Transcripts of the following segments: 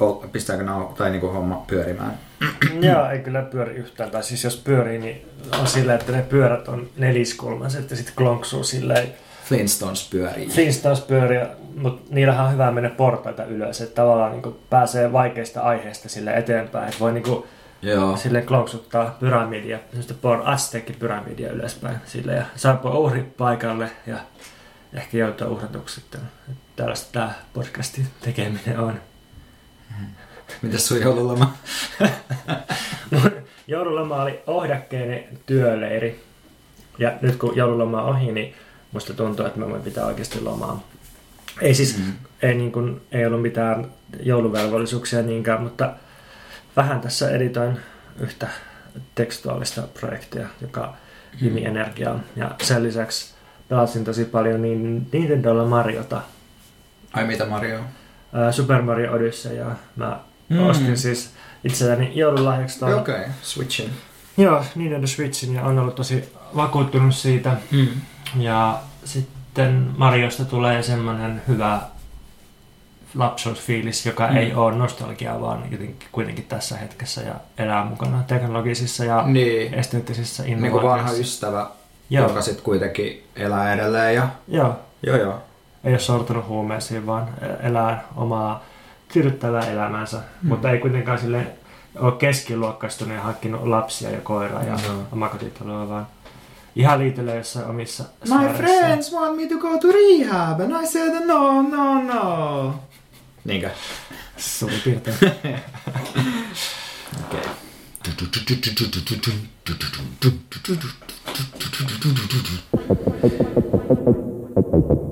O- Pistääkö nau- tai niinku homma pyörimään? Joo, ei kyllä pyöri yhtään. Tai siis jos pyörii, niin on silleen, että ne pyörät on neliskulmaiset ja sitten klonksuu silleen. Flintstones pyörii. Flintstones pyörii, mutta niillähän on hyvä mennä portaita ylös, että tavallaan niin pääsee vaikeista aiheista sille eteenpäin. Että voi niin Joo. sille klonksuttaa pyramidia, semmoista por aztekki pyramidia ylöspäin sille ja saapua uhri paikalle ja ehkä joutua uhratuksi sitten. Tällaista tämä podcastin tekeminen on. Mitäs sun joululoma? Joululoma oli ohdakkeinen työleiri. Ja nyt kun joululoma on ohi, niin musta tuntuu, että mä voin pitää oikeasti lomaa. Ei siis, Mm. mm. ei, niin kuin, ei ollut mitään jouluvelvollisuuksia niinkään, mutta vähän tässä editoin yhtä tekstuaalista projektia, joka nimi Energiaa. Ja sen lisäksi pelasin tosi paljon niin Nintendolla Mariota, Ai mitä Mario? Ää, Super Mario Odyssey ja mä Mm. ostin siis itselleni joululahjaksi tuon Okei, okay. Switchin. Joo, Nintendo Switchin ja on ollut tosi vakuuttunut siitä. Mm. Ja sitten Mariosta tulee semmoinen hyvä lapsuusfiilis, joka Mm. ei ole nostalgiaa, vaan jotenkin kuitenkin tässä hetkessä ja elää mukana teknologisissa ja. Niin, esteettisissä niin kuin vanha innovaatioissa. ystävä, Joo, joka sitten kuitenkin elää edelleen ja... joo, Joo joo. Ei ole sortunut huumeisiin, vaan elää omaa tyydyttävää elämäänsä, Mm. mutta ei kuitenkaan sille ole keskiluokkaistunut ja hankkinut lapsia ja koiraa ja Joo. omakotitaloa, vaan ihan liitelee jossain omissa My friends want me to go to rehab and I said no, no, no. Niinkö? Suurin piirtein. Okei.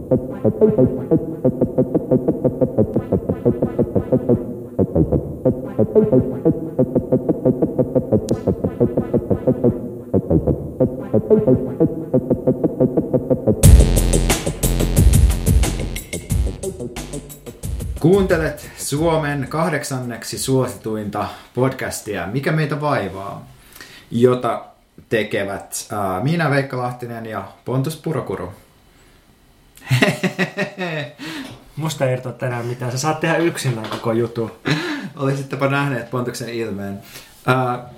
Kuuntelet Suomen kahdeksanneksi suosituinta podcastia Mikä meitä vaivaa, jota tekevät minä Veikka Lahtinen ja Pontus Purokuru. Musta ei irtoa tänään mitään. Sä saat tehdä yksin tämän koko jutun. Olisittepa nähneet Pontuksen ilmeen. Ää,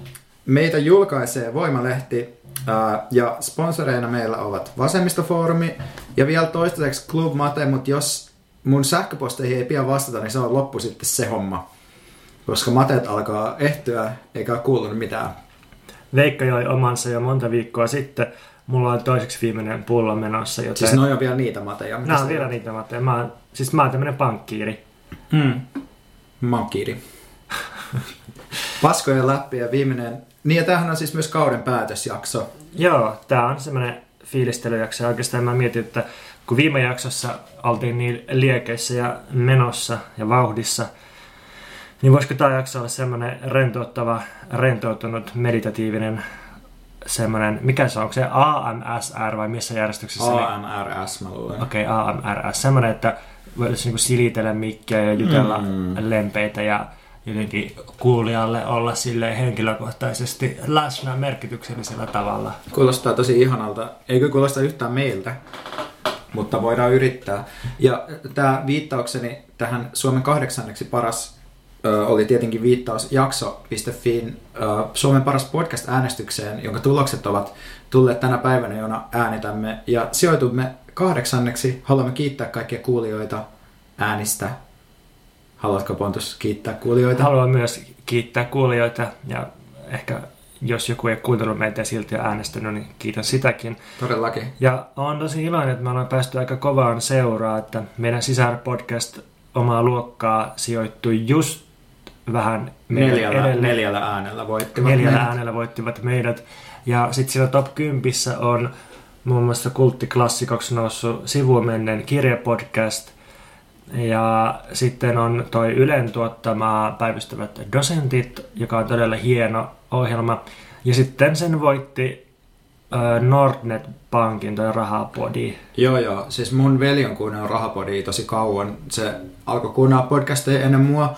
meitä julkaisee Voimalehti ää, ja sponsoreina meillä ovat Vasemmistofoorumi ja vielä toistaiseksi Club Mate, mutta jos mun sähköposteihin ei pian vastata, niin se on loppu sitten se homma. Koska matet alkaa ehtyä, eikä ole kuulunut mitään. Veikka joi omansa jo monta viikkoa sitten. Mulla on toiseksi viimeinen pullo menossa, joten... Siis noi on vielä niitä mateja. mitä Nämä on vielä niitä matteja. Mä oon, siis mä oon tämmönen pankkiiri. Mm. Mankiri. Paskojen läpi ja viimeinen... Niin ja tämähän on siis myös kauden päätösjakso. Joo, tää on semmonen fiilistelyjakso. Ja Oikeastaan mä mietin, että kun viime jaksossa oltiin niin liekeissä ja menossa ja vauhdissa, niin voisiko tämä jakso olla semmoinen rentouttava, rentoutunut, meditatiivinen semmoinen, mikä se on, onko se AMSR vai missä järjestyksessä? AMRS mä luulen. Okei, okay, AMRS. Semmoinen, että voisi niinku silitellä mikkiä ja jutella Mm. lempeitä ja jotenkin kuulijalle olla sille henkilökohtaisesti läsnä merkityksellisellä tavalla. Kuulostaa tosi ihanalta. Eikö kuulosta yhtään meiltä, mutta voidaan yrittää. Ja tämä viittaukseni tähän Suomen kahdeksanneksi paras oli tietenkin viittaus jakso.fiin ö, Suomen paras podcast-äänestykseen, jonka tulokset ovat tulleet tänä päivänä, jona äänetämme. Ja sijoitumme kahdeksanneksi. Haluamme kiittää kaikkia kuulijoita äänistä. Haluatko Pontus kiittää kuulijoita? Haluan myös kiittää kuulijoita ja ehkä jos joku ei kuuntellut meitä ja silti on äänestänyt, niin kiitän sitäkin. Todellakin. Ja on tosi iloinen, että me ollaan päästy aika kovaan seuraa, että meidän sisarpodcast omaa luokkaa sijoittui just vähän Neljällä, edelle. neljällä äänellä voittivat. Neljällä meidät. äänellä voittivat meidät. Ja sitten siellä top 10 on muun muassa kulttiklassikoksi noussut sivumennen kirjapodcast. Ja sitten on toi Ylen tuottama päivystävät dosentit, joka on todella hieno ohjelma. Ja sitten sen voitti Nordnet Bankin toi rahapodi. Joo, joo. Siis mun veli on kuunnellut Rahapodia tosi kauan. Se alkoi kuunnella podcasteja ennen mua.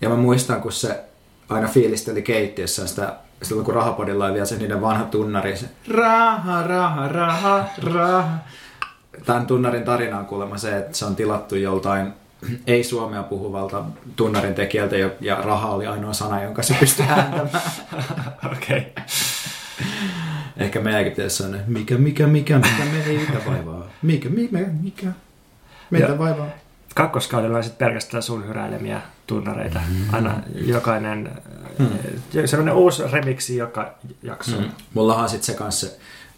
Ja mä muistan, kun se aina fiilisteli keittiössä sitä, silloin kun Rahapodilla oli vielä se niiden vanha tunnari. Se, raha, raha, raha, raha. Tämän tunnarin tarina on kuulemma se, että se on tilattu joltain ei suomea puhuvalta tunnarin tekijältä ja raha oli ainoa sana, jonka se pystyi ääntämään. Okei. Okay. Ehkä meidänkin pitäisi sanoa, mikä, mikä, mikä, mikä meitä vaivaa. Mikä, mikä, mikä meitä ja, vaivaa. Kakkoskaudella on sitten pelkästään sun hyräilemiä tunnareita. Mm. Aina jokainen, mm. sellainen uusi remiksi joka jakso. Mm. Mulla on sitten se kanssa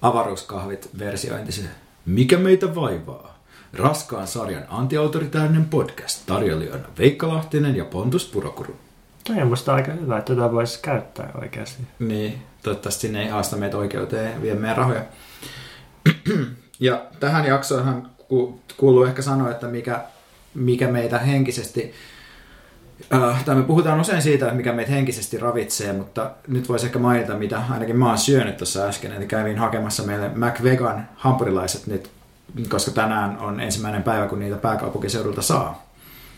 avaruuskahvit versiointi, se mikä meitä vaivaa. Raskaan sarjan antiautoritäärinen podcast tarjoilijoina Veikka Lahtinen ja Pontus Purokuru. Toi on musta aika hyvä, että tätä voisi käyttää oikeasti. Niin, toivottavasti ne ei haasta meitä oikeuteen ja vie meidän rahoja. ja tähän jaksoonhan kuuluu ehkä sanoa, että mikä, mikä meitä henkisesti Uh, tai me puhutaan usein siitä, mikä meitä henkisesti ravitsee, mutta nyt voisi ehkä mainita, mitä ainakin mä oon syönyt tuossa äsken. Eli kävin hakemassa meille McVegan hampurilaiset nyt, koska tänään on ensimmäinen päivä, kun niitä pääkaupunkiseudulta saa.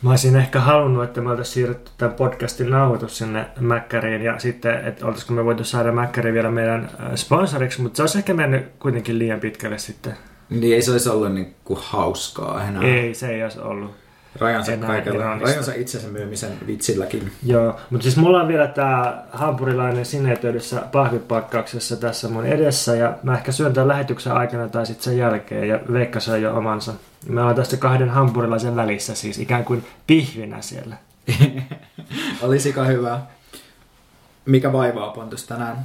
Mä olisin ehkä halunnut, että me oltaisiin siirretty tämän podcastin nauhoitus sinne Mäkkäriin ja sitten, että oltaisiko me voitu saada Mäkkäriin vielä meidän äh, sponsoriksi, mutta se olisi ehkä mennyt kuitenkin liian pitkälle sitten. Niin ei se olisi ollut niin kuin hauskaa enää. Ei, se ei olisi ollut. Rajansa kaikella, rajansa itsensä myymisen vitsilläkin. Joo, mutta siis mulla on vielä tämä hampurilainen sinetöidyssä pahvipakkauksessa tässä mun edessä ja mä ehkä syön tämän lähetyksen aikana tai sitten sen jälkeen ja Veikka sai jo omansa. Me ollaan tästä kahden hampurilaisen välissä siis ikään kuin pihvinä siellä. Olisiko hyvä. Mikä vaivaa Pontus tänään?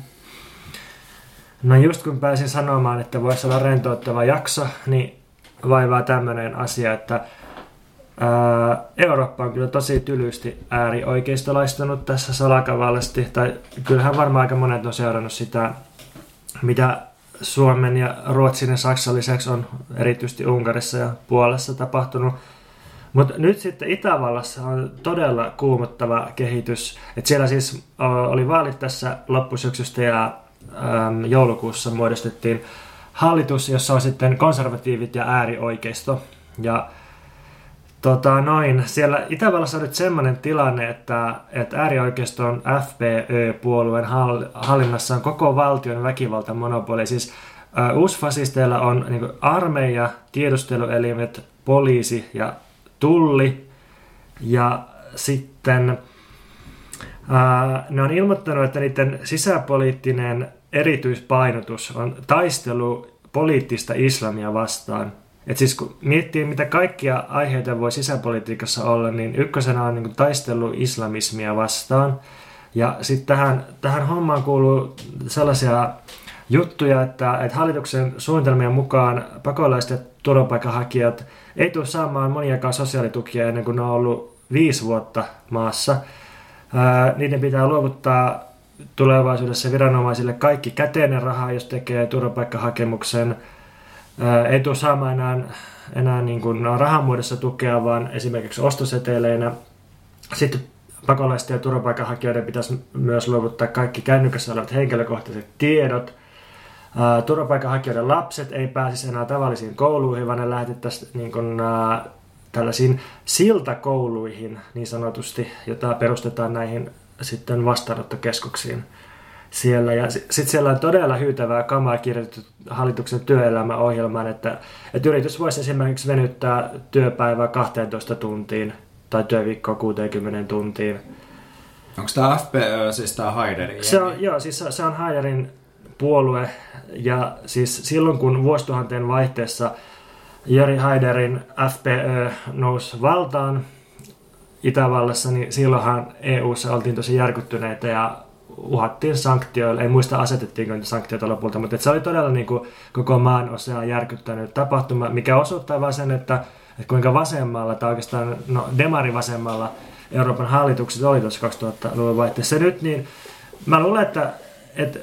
No just kun pääsin sanomaan, että voisi olla rentouttava jakso, niin vaivaa tämmöinen asia, että Eurooppa on kyllä tosi tylysti äärioikeistolaistunut tässä salakavallisesti, tai kyllähän varmaan aika monet on seurannut sitä, mitä Suomen ja Ruotsin ja Saksan lisäksi on erityisesti Unkarissa ja Puolassa tapahtunut. Mutta nyt sitten Itävallassa on todella kuumottava kehitys. Et siellä siis oli vaalit tässä loppusyksystä ja äm, joulukuussa muodostettiin hallitus, jossa on sitten konservatiivit ja äärioikeisto. Ja Tota, noin. Siellä Itävallassa on nyt sellainen tilanne, että, että äärioikeiston FPÖ-puolueen hallinnassa on koko valtion väkivaltamonopoli. Siis uh, uusfasisteilla on niin kuin, armeija, tiedusteluelimet, poliisi ja tulli. Ja sitten uh, ne on ilmoittanut, että niiden sisäpoliittinen erityispainotus on taistelu poliittista islamia vastaan – et siis kun miettii, mitä kaikkia aiheita voi sisäpolitiikassa olla, niin ykkösenä on niin taistelu islamismia vastaan. Ja sitten tähän, tähän hommaan kuuluu sellaisia juttuja, että, että hallituksen suunnitelmien mukaan pakolaiset ja turvapaikanhakijat ei tule saamaan moniakaan sosiaalitukia ennen kuin ne on ollut viisi vuotta maassa. Ää, niiden pitää luovuttaa tulevaisuudessa viranomaisille kaikki käteinen raha, jos tekee turvapaikkahakemuksen – ei tule saamaan enää, enää niin kuin rahan muodossa tukea, vaan esimerkiksi ostoseteleinä. Sitten pakolaisten ja turvapaikanhakijoiden pitäisi myös luovuttaa kaikki kännykässä olevat henkilökohtaiset tiedot. Turvapaikanhakijoiden lapset ei pääsisi enää tavallisiin kouluihin, vaan ne lähetettäisiin niin tällaisiin siltakouluihin niin sanotusti, jota perustetaan näihin sitten vastaanottokeskuksiin siellä. Ja sitten siellä on todella hyytävää kamaa kirjoitettu hallituksen työelämäohjelmaan, että, että yritys voisi esimerkiksi venyttää työpäivää 12 tuntiin tai työviikkoa 60 tuntiin. Onko tämä FPÖ, siis tämä Haiderin? Se on, joo, siis se on Haiderin puolue ja siis silloin kun vuosituhanteen vaihteessa Jari Haiderin FPÖ nousi valtaan Itävallassa, niin silloinhan EU:ssa oltiin tosi järkyttyneitä ja uhattiin sanktioilla, en muista asetettiinko niitä sanktioita lopulta, mutta se oli todella niin kuin koko maan osaa järkyttänyt tapahtuma, mikä osoittaa vain sen, että, että kuinka vasemmalla, tai oikeastaan no, demari vasemmalla Euroopan hallitukset oli tuossa 2000-luvun vaihteessa nyt, niin mä luulen, että, että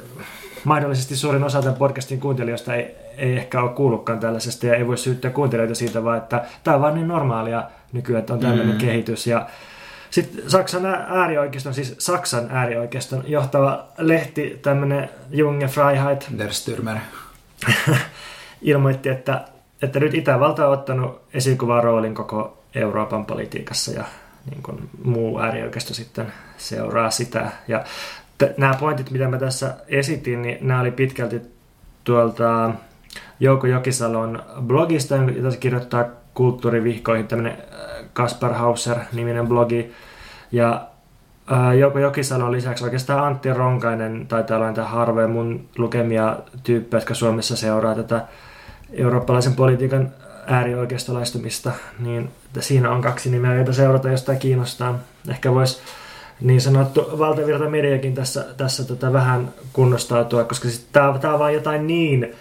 mahdollisesti suurin osa tämän podcastin kuuntelijoista ei, ei ehkä ole kuullutkaan tällaisesta ja ei voi syyttää kuuntelijoita siitä, vaan että tämä on vain niin normaalia nykyään, että on tällainen mm. kehitys ja sitten Saksan äärioikeiston, siis Saksan äärioikeiston johtava lehti, tämmöinen Junge Freiheit, Der Stürmer, ilmoitti, että, että nyt Itävalta on ottanut esikuvan roolin koko Euroopan politiikassa ja niin kuin muu äärioikeisto sitten seuraa sitä. Ja t- nämä pointit, mitä mä tässä esitin, niin nämä oli pitkälti tuolta Jouko Jokisalon blogista, jota se kirjoittaa kulttuurivihkoihin tämmöinen Kaspar Hauser-niminen blogi. Ja ää, Jouko Jokisalon lisäksi oikeastaan Antti Ronkainen taitaa olla niitä harvoin mun lukemia tyyppejä, jotka Suomessa seuraa tätä eurooppalaisen politiikan äärioikeistolaistumista, niin siinä on kaksi nimeä, joita seurata, jos tämä kiinnostaa. Ehkä voisi niin sanottu valtavirta mediakin tässä, tässä tota vähän kunnostautua, koska tämä on vaan jotain niin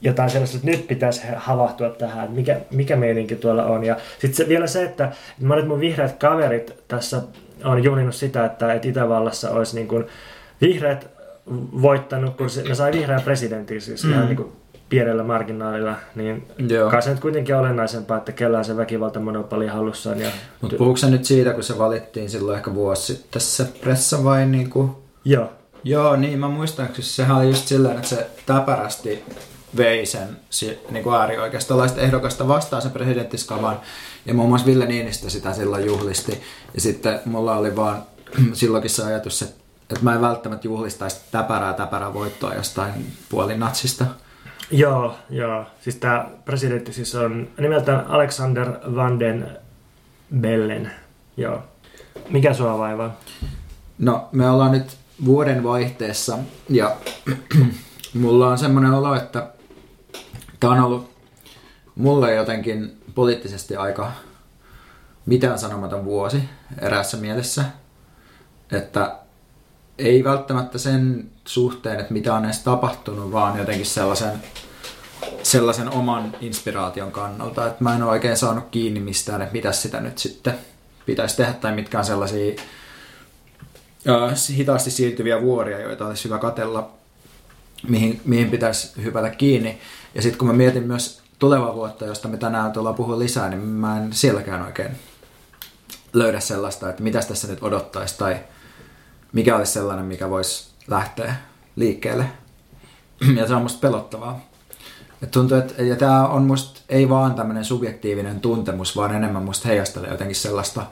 jotain sellaista, että nyt pitäisi havahtua tähän, että mikä, mikä meininki tuolla on. Ja sitten se, vielä se, että monet mun vihreät kaverit tässä on juhlinut sitä, että, että Itävallassa olisi niin kuin vihreät voittanut, kun se, ne sai vihreän presidentin siis mm. ihan niin kuin pienellä marginaalilla, niin Joo. kai se nyt kuitenkin olennaisempaa, että kellään se väkivaltamonopoli halussaan. Ja... Mutta puhuuko nyt siitä, kun se valittiin silloin ehkä vuosi sitten se pressa vai niin kuin... Joo. Joo, niin mä muistan, että sehän oli just silleen, että se täpärästi vei sen niin kuin äärioikeistolaista ehdokasta vastaan sen presidenttiskavan. Ja muun muassa Ville Niinistö sitä silloin juhlisti. Ja sitten mulla oli vaan silloinkin se ajatus, että, että mä en välttämättä juhlistaisi täpärää täpärää voittoa jostain puolinatsista. Joo, joo. Siis tämä presidentti siis on nimeltään Alexander Van den Bellen. Joo. Mikä sua vaivaa? No, me ollaan nyt vuoden vaihteessa ja mulla on semmoinen olo, että tämä on ollut mulle jotenkin poliittisesti aika mitään sanomaton vuosi eräässä mielessä. Että ei välttämättä sen suhteen, että mitä on edes tapahtunut, vaan jotenkin sellaisen, sellaisen oman inspiraation kannalta. Että mä en ole oikein saanut kiinni mistään, että mitä sitä nyt sitten pitäisi tehdä tai mitkä on sellaisia äh, hitaasti siirtyviä vuoria, joita olisi hyvä katella, mihin, mihin pitäisi hypätä kiinni. Ja sitten kun mä mietin myös tulevaa vuotta, josta me tänään tullaan puhua lisää, niin mä en sielläkään oikein löydä sellaista, että mitä tässä nyt odottaisi tai mikä olisi sellainen, mikä voisi lähteä liikkeelle. Ja se on musta pelottavaa. Et tuntuu, että ja tämä on musta ei vaan tämmöinen subjektiivinen tuntemus, vaan enemmän musta heijastelee jotenkin sellaista,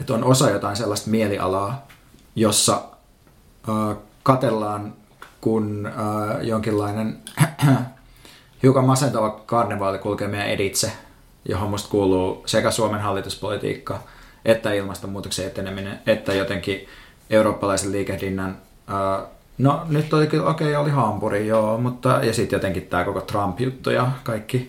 että on osa jotain sellaista mielialaa, jossa äh, katellaan, kun äh, jonkinlainen hiukan masentava karnevaali kulkee meidän editse, johon musta kuuluu sekä Suomen hallituspolitiikka, että ilmastonmuutoksen eteneminen, että jotenkin eurooppalaisen liikehdinnän uh, No nyt oli kyllä, okei, okay, oli Hampuri, joo, mutta ja sitten jotenkin tämä koko Trump-juttu ja kaikki.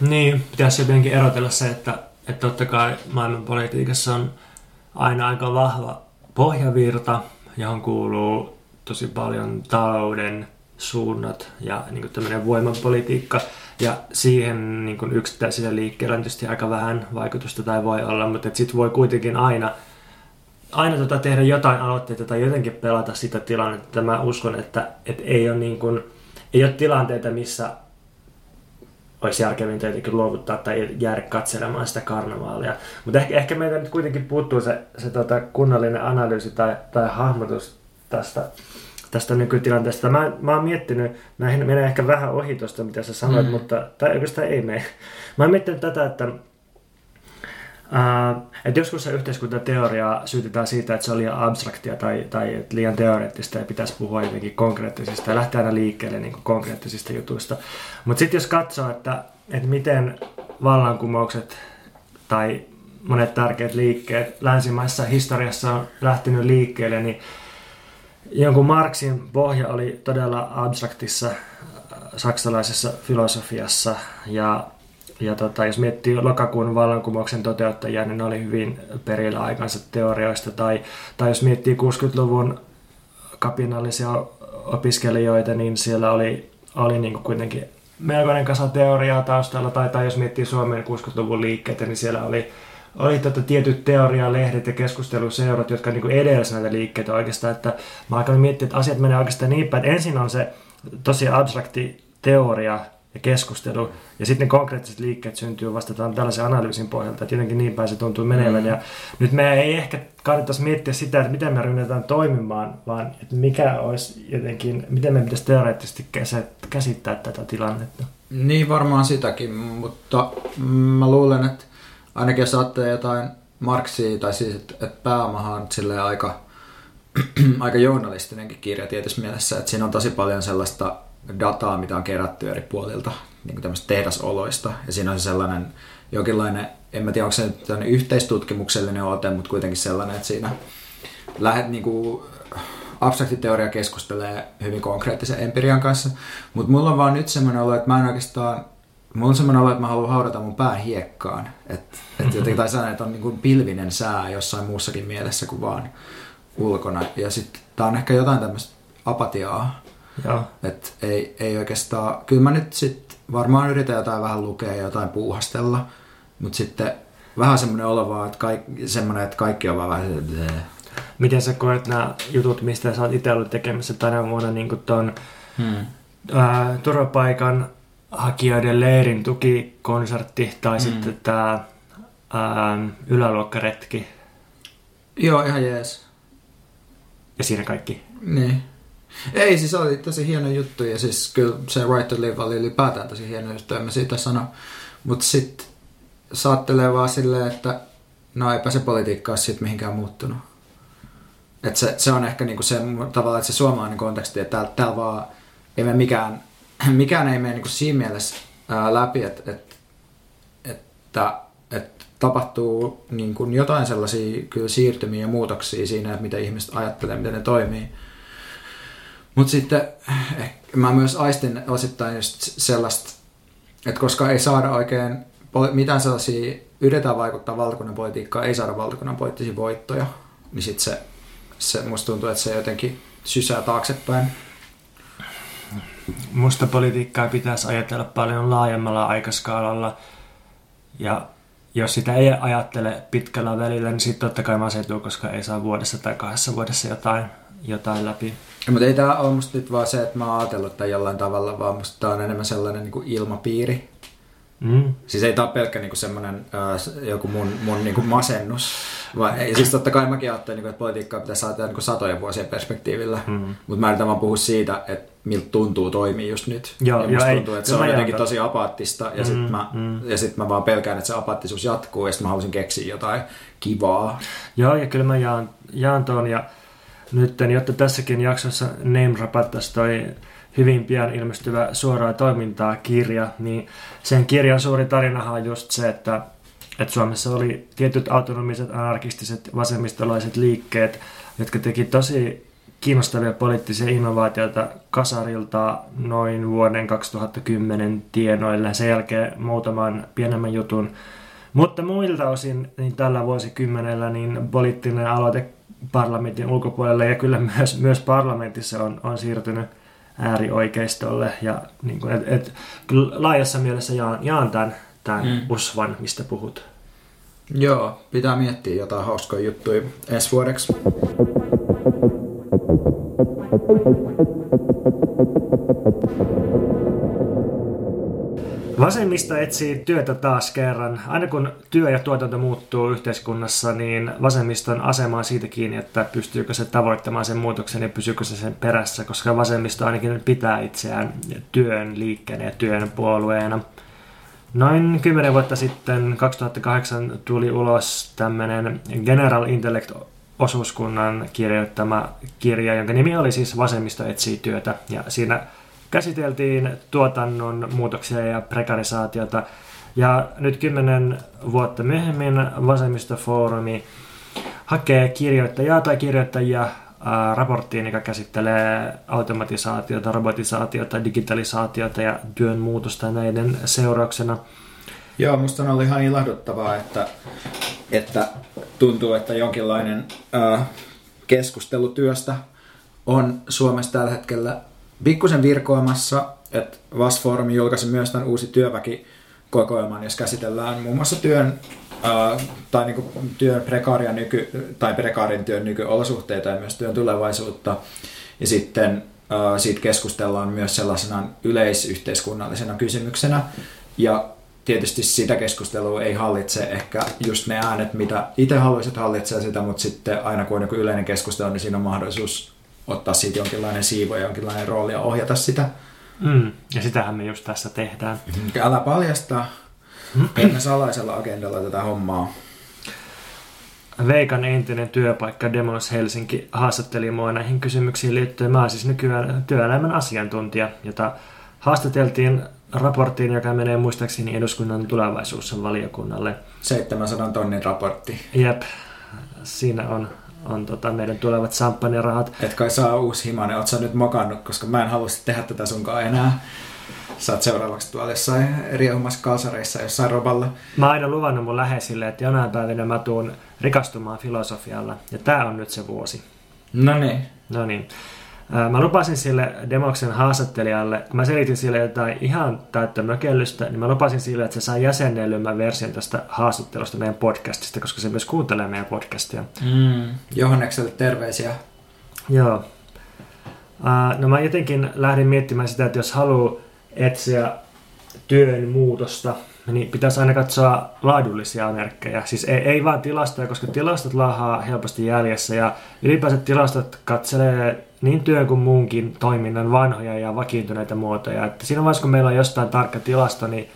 Niin, pitäisi jotenkin erotella se, että, että totta kai maailmanpolitiikassa on aina aika vahva pohjavirta, johon kuuluu tosi paljon talouden suunnat ja niin kuin tämmöinen voimapolitiikka. Ja siihen niin kuin yksittäisillä liikkeillä on tietysti aika vähän vaikutusta tai voi olla, mutta sitten voi kuitenkin aina – aina tota tehdä jotain aloitteita tai jotenkin pelata sitä tilannetta. Mä uskon, että, että ei, ole niin kuin, ei ole tilanteita, missä olisi järkevintä jotenkin luovuttaa tai jäädä katselemaan sitä karnevaalia. Mutta ehkä, ehkä meitä nyt kuitenkin puuttuu se, se tota kunnallinen analyysi tai, tai hahmotus tästä, tästä nykytilanteesta. Mä, mä oon miettinyt, näihin menee ehkä vähän ohi tuosta, mitä sä sanoit, mm. mutta tai oikeastaan ei mene. Mä oon miettinyt tätä, että Uh, että joskus se yhteiskuntateoriaa syytetään siitä, että se on liian abstraktia tai, tai liian teoreettista ja pitäisi puhua jotenkin konkreettisista ja lähteä aina liikkeelle niin kuin konkreettisista jutuista. Mutta sitten jos katsoo, että, että miten vallankumoukset tai monet tärkeät liikkeet länsimaissa historiassa on lähtenyt liikkeelle, niin jonkun Marxin pohja oli todella abstraktissa saksalaisessa filosofiassa ja ja tota, jos miettii lokakuun vallankumouksen toteuttajia, niin ne oli hyvin perillä aikansa teorioista. Tai, tai jos miettii 60-luvun kapinallisia opiskelijoita, niin siellä oli, oli niin kuin kuitenkin melkoinen kasa teoriaa taustalla. Tai, tai jos miettii Suomen 60-luvun liikkeitä, niin siellä oli, oli tota tietyt teorialehdet ja keskusteluseurat, jotka niin edelsi näitä liikkeitä oikeastaan. Että mä alkoin miettiä, että asiat menee oikeastaan niin päin, että ensin on se tosi abstrakti teoria, ja keskustelu. Ja sitten ne konkreettiset liikkeet syntyy vasta tällaisen analyysin pohjalta, että jotenkin niin päin se tuntuu menevän. Mm. Ja nyt me ei ehkä kannattaisi miettiä sitä, että miten me ryhdytään toimimaan, vaan että mikä olisi jotenkin, miten me pitäisi teoreettisesti käsittää tätä tilannetta. Niin varmaan sitäkin, mutta mä luulen, että ainakin jos ajattelee jotain Marksia, tai siis että, että pääomahan on aika, aika journalistinenkin kirja tietysti mielessä, että siinä on tosi paljon sellaista dataa, mitä on kerätty eri puolilta niin kuin tämmöistä tehdasoloista. Ja siinä on se sellainen jonkinlainen, en mä tiedä onko se nyt yhteistutkimuksellinen ote, mutta kuitenkin sellainen, että siinä lähdet niin kuin, abstraktiteoria keskustelee hyvin konkreettisen empirian kanssa, mutta mulla on vaan nyt semmoinen olo, että mä en oikeastaan Mulla on semmoinen olo, että mä haluan haudata mun pään hiekkaan. Että et jotenkin, tai sanon, että on niin kuin pilvinen sää jossain muussakin mielessä kuin vaan ulkona. Ja sitten tää on ehkä jotain tämmöistä apatiaa. Joo. Että ei, ei oikeastaan, kyllä mä nyt sit varmaan yritän jotain vähän lukea ja jotain puuhastella, mutta sitten vähän semmoinen olo vaan, että, kaikki, semmoinen, että kaikki on vaan vähän Miten sä koet nämä jutut, mistä sä oot itse ollut tekemässä tänä vuonna niin tuon hmm. ää, turvapaikan hakijoiden leirin tukikonsertti tai mm. sitten tämä yläluokkaretki Joo, ihan jees. ja siinä kaikki. Niin. Ei, siis oli tosi hieno juttu ja siis kyllä se Right to Live oli ylipäätään tosi hieno juttu, en mä siitä sano. Mutta sitten saattelee vaan silleen, että no eipä se politiikka ole siitä mihinkään muuttunut. Et se, se on ehkä niinku se tavallaan, että se suomalainen konteksti, että täällä, täällä vaan ei mene mikään, mikään ei mene niinku siinä mielessä ää, läpi, että, että, että, että tapahtuu niin kuin jotain sellaisia kyllä siirtymiä ja muutoksia siinä, että mitä ihmiset ajattelee, miten ne toimii. Mutta sitten eh, mä myös aistin osittain just sellaista, että koska ei saada oikein mitään sellaisia, yritetään vaikuttaa valtakunnan politiikkaan, ei saada valtakunnan poliittisia voittoja, niin sitten se, se, musta tuntuu, että se jotenkin sysää taaksepäin. Musta politiikkaa pitäisi ajatella paljon laajemmalla aikaskaalalla ja jos sitä ei ajattele pitkällä välillä, niin sitten totta kai masentuu, koska ei saa vuodessa tai kahdessa vuodessa jotain, jotain läpi. Mutta ei tämä ole musta nyt vaan se, että mä oon ajatellut tämän jollain tavalla, vaan musta tämä on enemmän sellainen niin kuin ilmapiiri. Mm. Siis ei tämä ole pelkkä niin semmoinen äh, joku mun, mun niin kuin masennus. Vaan, ja siis totta kai mäkin ajattelen, niin kuin, että politiikkaa pitäisi ajatella niin kuin satojen vuosien perspektiivillä. Mm. Mutta mä yritän vaan puhua siitä, että miltä tuntuu toimia just nyt. Joo, ja joo, musta ei, tuntuu, että se on jotenkin tosi apaattista. Ja Mm, sitten mä, mm. ja sit mä vaan pelkään, että se apaattisuus jatkuu. Ja sitten mä haluaisin keksiä jotain kivaa. Joo, ja kyllä mä jaan, jaan tuon. Ja nyt, jotta tässäkin jaksossa name rapattaisi toi hyvin pian ilmestyvä suoraa toimintaa kirja, niin sen kirjan suuri tarinahan on just se, että, että Suomessa oli tietyt autonomiset, anarkistiset, vasemmistolaiset liikkeet, jotka teki tosi kiinnostavia poliittisia innovaatioita kasarilta noin vuoden 2010 tienoille. Sen jälkeen muutaman pienemmän jutun. Mutta muilta osin niin tällä vuosikymmenellä niin poliittinen aloite parlamentin ulkopuolelle ja kyllä myös, myös parlamentissa on, on siirtynyt äärioikeistolle. Ja niin kuin, et, et, kyllä laajassa mielessä jaan, jaan tämän, tämän Mm. usvan, mistä puhut. Joo, pitää miettiä jotain hauskoja juttuja ensi vuodeksi. Vasemmista etsii työtä taas kerran. Aina kun työ ja tuotanto muuttuu yhteiskunnassa, niin vasemmiston asema on siitä kiinni, että pystyykö se tavoittamaan sen muutoksen ja pysyykö se sen perässä, koska vasemmisto ainakin pitää itseään työn liikkeenä ja työn puolueena. Noin 10 vuotta sitten, 2008, tuli ulos tämmöinen General Intellect osuuskunnan kirjoittama kirja, jonka nimi oli siis Vasemmisto etsii työtä. Ja siinä käsiteltiin tuotannon muutoksia ja prekarisaatiota. Ja nyt kymmenen vuotta myöhemmin Vasemmistofoorumi hakee kirjoittajaa tai kirjoittajia raporttiin, joka käsittelee automatisaatiota, robotisaatiota, digitalisaatiota ja työn muutosta näiden seurauksena. Joo, musta on ollut ihan ilahduttavaa, että, että tuntuu, että jonkinlainen äh, keskustelu työstä on Suomessa tällä hetkellä pikkusen virkoamassa, että VAS-foorumi julkaisi myös tämän uusi työväkikokoelman, jos käsitellään muun muassa työn äh, tai niin työn prekaaria nyky, tai prekaarin työn nykyolosuhteita ja myös työn tulevaisuutta. Ja sitten äh, siitä keskustellaan myös sellaisena yleisyhteiskunnallisena kysymyksenä. Ja tietysti sitä keskustelua ei hallitse ehkä just ne äänet, mitä itse haluaisit hallitsee sitä, mutta sitten aina kun on joku yleinen keskustelu, niin siinä on mahdollisuus ottaa siitä jonkinlainen siivo ja jonkinlainen rooli ja ohjata sitä. Mm. Ja sitähän me just tässä tehdään. Älä paljasta. Teemme salaisella agendalla tätä hommaa. Veikan entinen työpaikka Demos Helsinki haastatteli mua näihin kysymyksiin liittyen. Mä oon siis nykyään työelämän asiantuntija, jota haastateltiin raporttiin, joka menee muistaakseni eduskunnan tulevaisuus valiokunnalle. 700 tonnin raportti. Jep, siinä on, on tota meidän tulevat champagne-rahat. Et kai saa uusi himanen, oot sä nyt mokannut, koska mä en halua tehdä tätä sunkaan enää. Oot seuraavaksi tuolla jossain eri omassa kalsareissa jossain roballa. Mä oon aina luvannut mun läheisille, että jonain päivänä mä tuun rikastumaan filosofialla. Ja tää on nyt se vuosi. No niin. No niin. Mä lupasin sille Demoksen haastattelijalle, kun mä selitin sille jotain ihan täyttä mökellystä, niin mä lupasin sille, että se saa jäsennellymän version tästä haastattelusta meidän podcastista, koska se myös kuuntelee meidän podcastia. Mm. Johannekselle terveisiä. Joo. No mä jotenkin lähdin miettimään sitä, että jos haluaa etsiä työn muutosta, niin pitäisi aina katsoa laadullisia merkkejä. Siis ei, ei vaan tilastoja, koska tilastot laahaa helposti jäljessä ja ylipäänsä tilastot katselee niin työn kuin muunkin toiminnan vanhoja ja vakiintuneita muotoja. Että siinä vaiheessa, kun meillä on jostain tarkka tilasto, niin,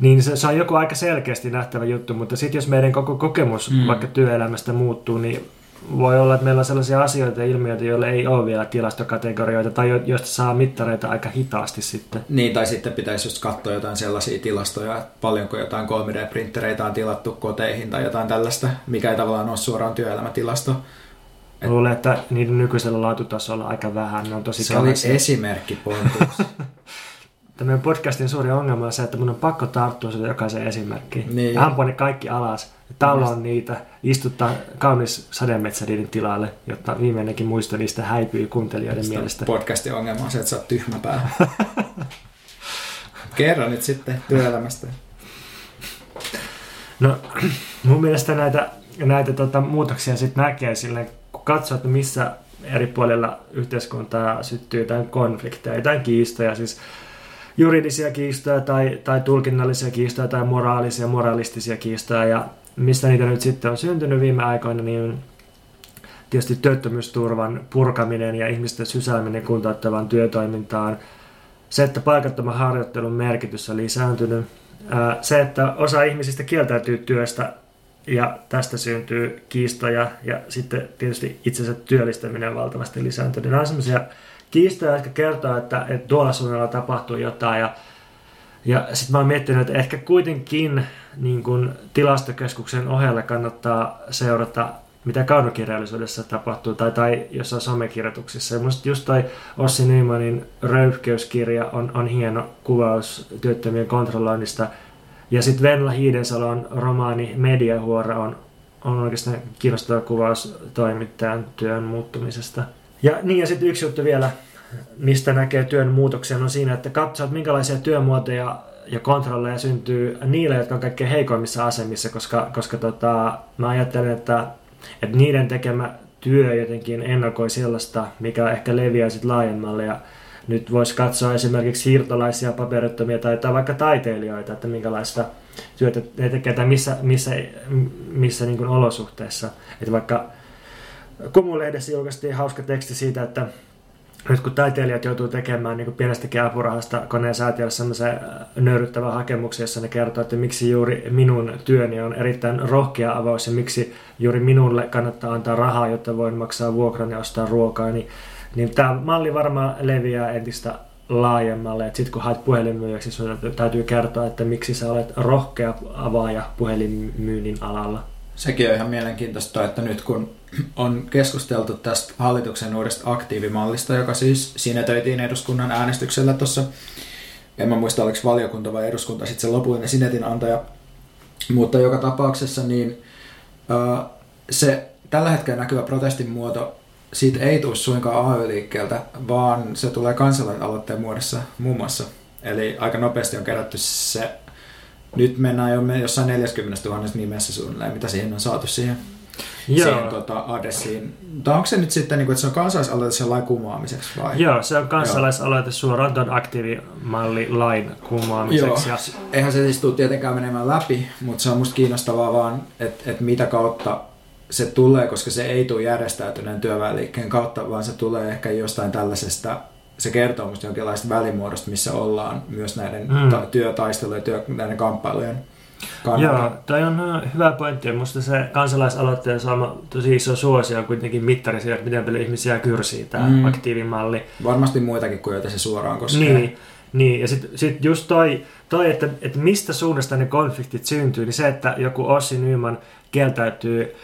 niin se, se on joku aika selkeästi nähtävä juttu, mutta sitten jos meidän koko kokemus mm. vaikka työelämästä muuttuu, niin voi olla, että meillä on sellaisia asioita ja ilmiöitä, joille ei ole vielä tilastokategorioita tai joista saa mittareita aika hitaasti sitten. Niin, tai sitten pitäisi just katsoa jotain sellaisia tilastoja, että paljonko jotain 3D-printtereitä on tilattu koteihin tai jotain tällaista, mikä ei tavallaan ole suoraan työelämätilasto. Et... Luulen, että niiden nykyisellä laatutasolla aika vähän. Ne on tosi se oli esimerkki. Tämän podcastin suuri ongelma on se, että mun on pakko tarttua sitä jokaisen esimerkkiin. Niin. Ampua ne kaikki alas, on niitä, istuttaa kaunis sademetsä niiden tilalle, jotta viimeinenkin muisto niistä häipyy kuuntelijoiden Sitä mielestä. Podcastin ongelma on se, että sä oot tyhmä pää. Kerro nyt sitten työelämästä. No, mun mielestä näitä, näitä tota, muutoksia sitten näkee silleen, kun katsoo, että missä eri puolilla yhteiskuntaa syttyy jotain konflikteja, jotain kiistoja. Siis juridisia kiistoja tai, tai tulkinnallisia kiistoja tai moraalisia, moralistisia kiistoja ja mistä niitä nyt sitten on syntynyt viime aikoina, niin tietysti työttömyysturvan purkaminen ja ihmisten sysääminen kuntouttavaan työtoimintaan, se, että paikattoman harjoittelun merkitys on lisääntynyt, se, että osa ihmisistä kieltäytyy työstä ja tästä syntyy kiistoja ja sitten tietysti itsensä työllistäminen valtavasti lisääntynyt. Nämä on sellaisia kiistoja, jotka kertoo, että, että tuolla suunnalla tapahtuu jotain. Ja, ja sitten mä oon miettinyt, että ehkä kuitenkin niin kun tilastokeskuksen ohella kannattaa seurata, mitä kaunokirjallisuudessa tapahtuu, tai, tai jossain somekirjoituksissa. Ja musta just toi Ossi Nymanin röyhkeyskirja on, on hieno kuvaus työttömien kontrolloinnista. Ja sitten Venla Hiidensalon romaani Mediahuora on, on oikeastaan kiinnostava kuvaus toimittajan työn muuttumisesta. Ja niin ja sitten yksi juttu vielä, mistä näkee työn muutoksen, on siinä, että katsoo, että minkälaisia työmuotoja ja kontrolleja syntyy niille, jotka on kaikkein heikoimmissa asemissa, koska, koska tota, mä ajattelen, että, että niiden tekemä työ jotenkin ennakoi sellaista, mikä ehkä leviää sitten laajemmalle. Ja nyt voisi katsoa esimerkiksi siirtolaisia, paperittomia tai, tai vaikka taiteilijoita, että minkälaista työtä ne tekee tai missä, missä, missä niin olosuhteissa. Että vaikka Kumulehdessä julkaistiin hauska teksti siitä, että nyt kun taiteilijat joutuu tekemään niin pienestäkin apurahasta koneen säätiölle semmoisen äh, nöyryttävän hakemuksen, jossa ne kertoo, että miksi juuri minun työni on erittäin rohkea avaus ja miksi juuri minulle kannattaa antaa rahaa, jotta voin maksaa vuokran ja ostaa ruokaa, niin, niin tämä malli varmaan leviää entistä laajemmalle. Sitten kun haet puhelinmyyjäksi, sinun täytyy kertoa, että miksi sä olet rohkea avaaja puhelinmyynnin alalla. Sekin on ihan mielenkiintoista, että nyt kun on keskusteltu tästä hallituksen uudesta aktiivimallista, joka siis sinetöitiin eduskunnan äänestyksellä tuossa, en mä muista oliko valiokunta vai eduskunta sitten se lopullinen sinetin antaja, mutta joka tapauksessa niin se tällä hetkellä näkyvä protestin muoto, siitä ei tule suinkaan AY-liikkeeltä, vaan se tulee kansalaisaloitteen muodossa muun muassa. Eli aika nopeasti on kerätty se, nyt mennään jo jossain 40 000 nimessä suunnilleen, mitä siihen on saatu siihen Joo. siihen tota, adressiin. Tai onko se nyt sitten, niin kuin, että se on kansalaisaloite sen lain kumoamiseksi vai? Joo, se on kansalaisaloite suoraan tuon aktiivimallilain kumoamiseksi. Joo. Ja... Eihän se siis tule tietenkään menemään läpi, mutta se on musta kiinnostavaa vaan, että, että mitä kautta se tulee, koska se ei tule järjestäytyneen työväenliikkeen kautta, vaan se tulee ehkä jostain tällaisesta se kertoo musta jonkinlaista välimuodosta, missä ollaan myös näiden mm. ta- työtaistelujen ja työ, näiden kamppailujen kannalta. Joo, toi on hyvä pointti. Minusta se kansalaisaloitteen saama tosi iso suosio on kuitenkin mittari siitä, miten paljon ihmisiä kyrsii tämä mm. aktiivimalli. Varmasti muitakin kuin joita se suoraan koskee. Niin. Niin, ja sitten sit just toi, toi että, että mistä suunnasta ne konfliktit syntyy, niin se, että joku Ossi Nyman kieltäytyy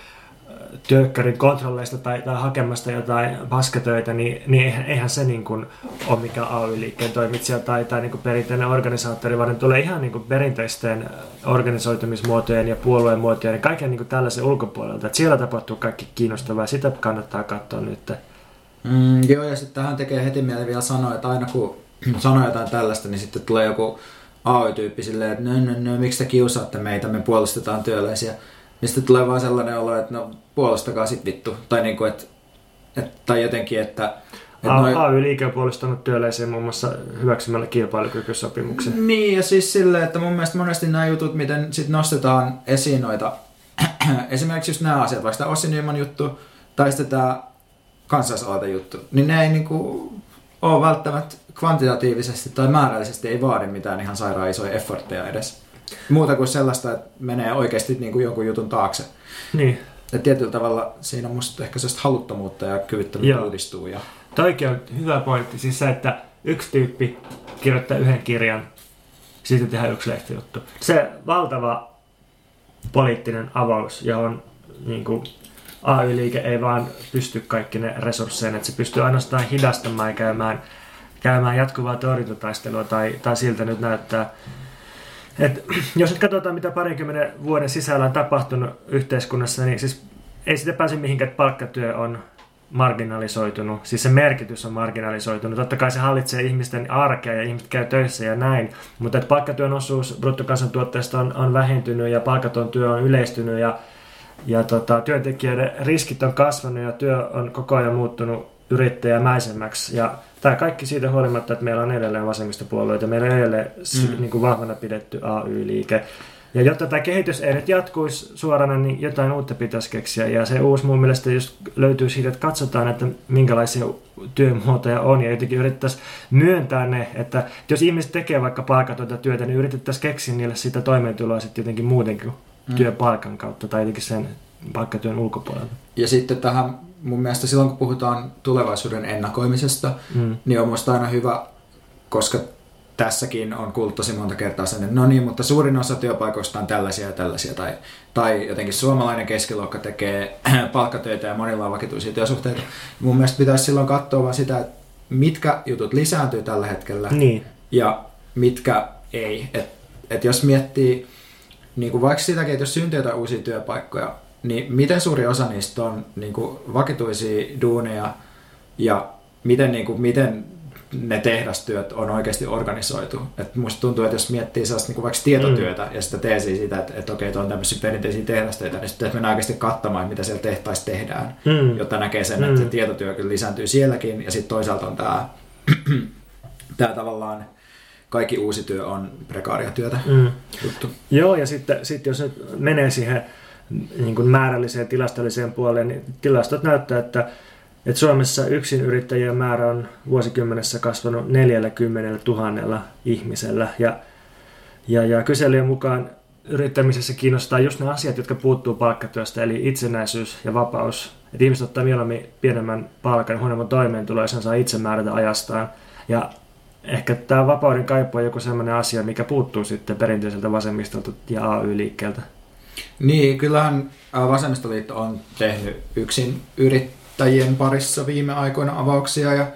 työkkärin kontrolleista tai, tai hakemasta jotain paskatöitä, niin, niin eihän, eihän se niin kuin ole mikään AY-liikkeen toimitsija tai, tai niin kuin perinteinen organisaattori, vaan ne tulee ihan niin kuin perinteisten organisoitumismuotojen ja puolueen muotojen ja kaiken niin kuin tällaisen ulkopuolelta. Että siellä tapahtuu kaikki kiinnostavaa ja sitä kannattaa katsoa nyt. Mm, joo, ja sitten tähän tekee heti mieli vielä sanoa, että aina kun sanoo jotain tällaista, niin sitten tulee joku AY-tyyppi silleen, että no, no, no, miksi te kiusaatte meitä, me puolustetaan työläisiä. Niin sitten tulee vaan sellainen olo, että no puolustakaa sit vittu. Tai, niin kuin, että, että, tai jotenkin, että... että A- noi... AY-liike on puolustanut työläisiä muun muassa hyväksymällä kilpailukykysopimuksen. Niin, ja siis silleen, että mun mielestä monesti nämä jutut, miten sit nostetaan esiin noita, esimerkiksi just nämä asiat, vaikka tämä Ossi Nyman juttu, tai sitten tämä juttu, niin ne ei niinku ole välttämättä kvantitatiivisesti tai määrällisesti ei vaadi mitään ihan sairaan isoja effortteja edes. Muuta kuin sellaista, että menee oikeasti niin kuin jonkun jutun taakse. Niin. Ja tietyllä tavalla siinä on musta ehkä sellaista haluttomuutta ja kyvyttömyyttä uudistuu. Ja... Toikin on hyvä pointti. Siis se, että yksi tyyppi kirjoittaa yhden kirjan, siitä tehdään yksi lehtijuttu. Se valtava poliittinen avaus, johon niin kuin, AY-liike ei vaan pysty kaikki ne resursseihin, että se pystyy ainoastaan hidastamaan ja käymään, käymään jatkuvaa torjuntataistelua tai, tai siltä nyt näyttää. Et, jos nyt katsotaan, mitä parinkymmenen vuoden sisällä on tapahtunut yhteiskunnassa, niin siis ei sitä pääse mihinkään, että palkkatyö on marginalisoitunut. Siis se merkitys on marginalisoitunut. Totta kai se hallitsee ihmisten arkea ja ihmiset käy töissä ja näin. Mutta että palkkatyön osuus bruttokansantuotteesta on, on vähentynyt ja palkaton työ on yleistynyt ja, ja tota, työntekijöiden riskit on kasvanut ja työ on koko ajan muuttunut yrittäjämäisemmäksi. Ja Tämä kaikki siitä huolimatta, että meillä on edelleen vasemmistopuolueita, meillä on edelleen mm. niin kuin vahvana pidetty AY-liike. Ja jotta tämä kehitys ei nyt jatkuisi suorana, niin jotain uutta pitäisi keksiä. Ja se uusi mun mielestä just löytyy siitä, että katsotaan, että minkälaisia työmuotoja on. Ja jotenkin yritettäisiin myöntää ne, että jos ihmiset tekee vaikka palkatonta työtä, niin yritettäisiin keksiä niille sitä toimeentuloa sitten jotenkin muutenkin mm. työpalkan kautta tai jotenkin sen palkkatyön ulkopuolella. Ja sitten tähän mun mielestä silloin, kun puhutaan tulevaisuuden ennakoimisesta, mm. niin on musta aina hyvä, koska tässäkin on kuullut tosi monta kertaa sen, että no niin, mutta suurin osa työpaikoista on tällaisia ja tällaisia, tai, tai jotenkin suomalainen keskiluokka tekee palkkatöitä ja monilla on vakituisia työsuhteita. Mun mielestä pitäisi silloin katsoa vaan sitä, että mitkä jutut lisääntyy tällä hetkellä niin. ja mitkä ei. Et, et jos miettii niin kuin vaikka sitäkin, että jos syntyy jotain uusia työpaikkoja, niin miten suuri osa niistä on niin kuin vakituisia duuneja ja miten, niin kuin, miten ne tehdastyöt on oikeasti organisoitu. Et musta tuntuu, että jos miettii sellaista niin kuin vaikka tietotyötä mm. ja sitä teesiä siitä, että, että okei, on tämmöisiä perinteisiä tehdastöitä, niin sitten mennään oikeasti katsomaan, mitä siellä tehtaissa tehdään, mm. jotta näkee sen, että mm. se tietotyö kyllä lisääntyy sielläkin. Ja sitten toisaalta on tämä, tämä tavallaan kaikki uusi työ on prekaaria työtä mm. juttu. Joo, ja sitten, sitten jos nyt menee siihen niin kuin määrälliseen tilastolliseen puoleen, niin tilastot näyttää, että, että Suomessa yksin yrittäjien määrä on vuosikymmenessä kasvanut 40 000 ihmisellä. Ja, ja, ja kyselyjen mukaan yrittämisessä kiinnostaa just ne asiat, jotka puuttuu palkkatyöstä, eli itsenäisyys ja vapaus. Että ihmiset ottaa mieluummin pienemmän palkan, huonomman toimeentuloa, ja sen saa itse määrätä ajastaan. Ja ehkä tämä vapauden kaipuu on joku sellainen asia, mikä puuttuu sitten perinteiseltä vasemmistolta ja AY-liikkeeltä. Niin, kyllähän Vasemmistoliitto on tehnyt yksin yrittäjien parissa viime aikoina avauksia ja,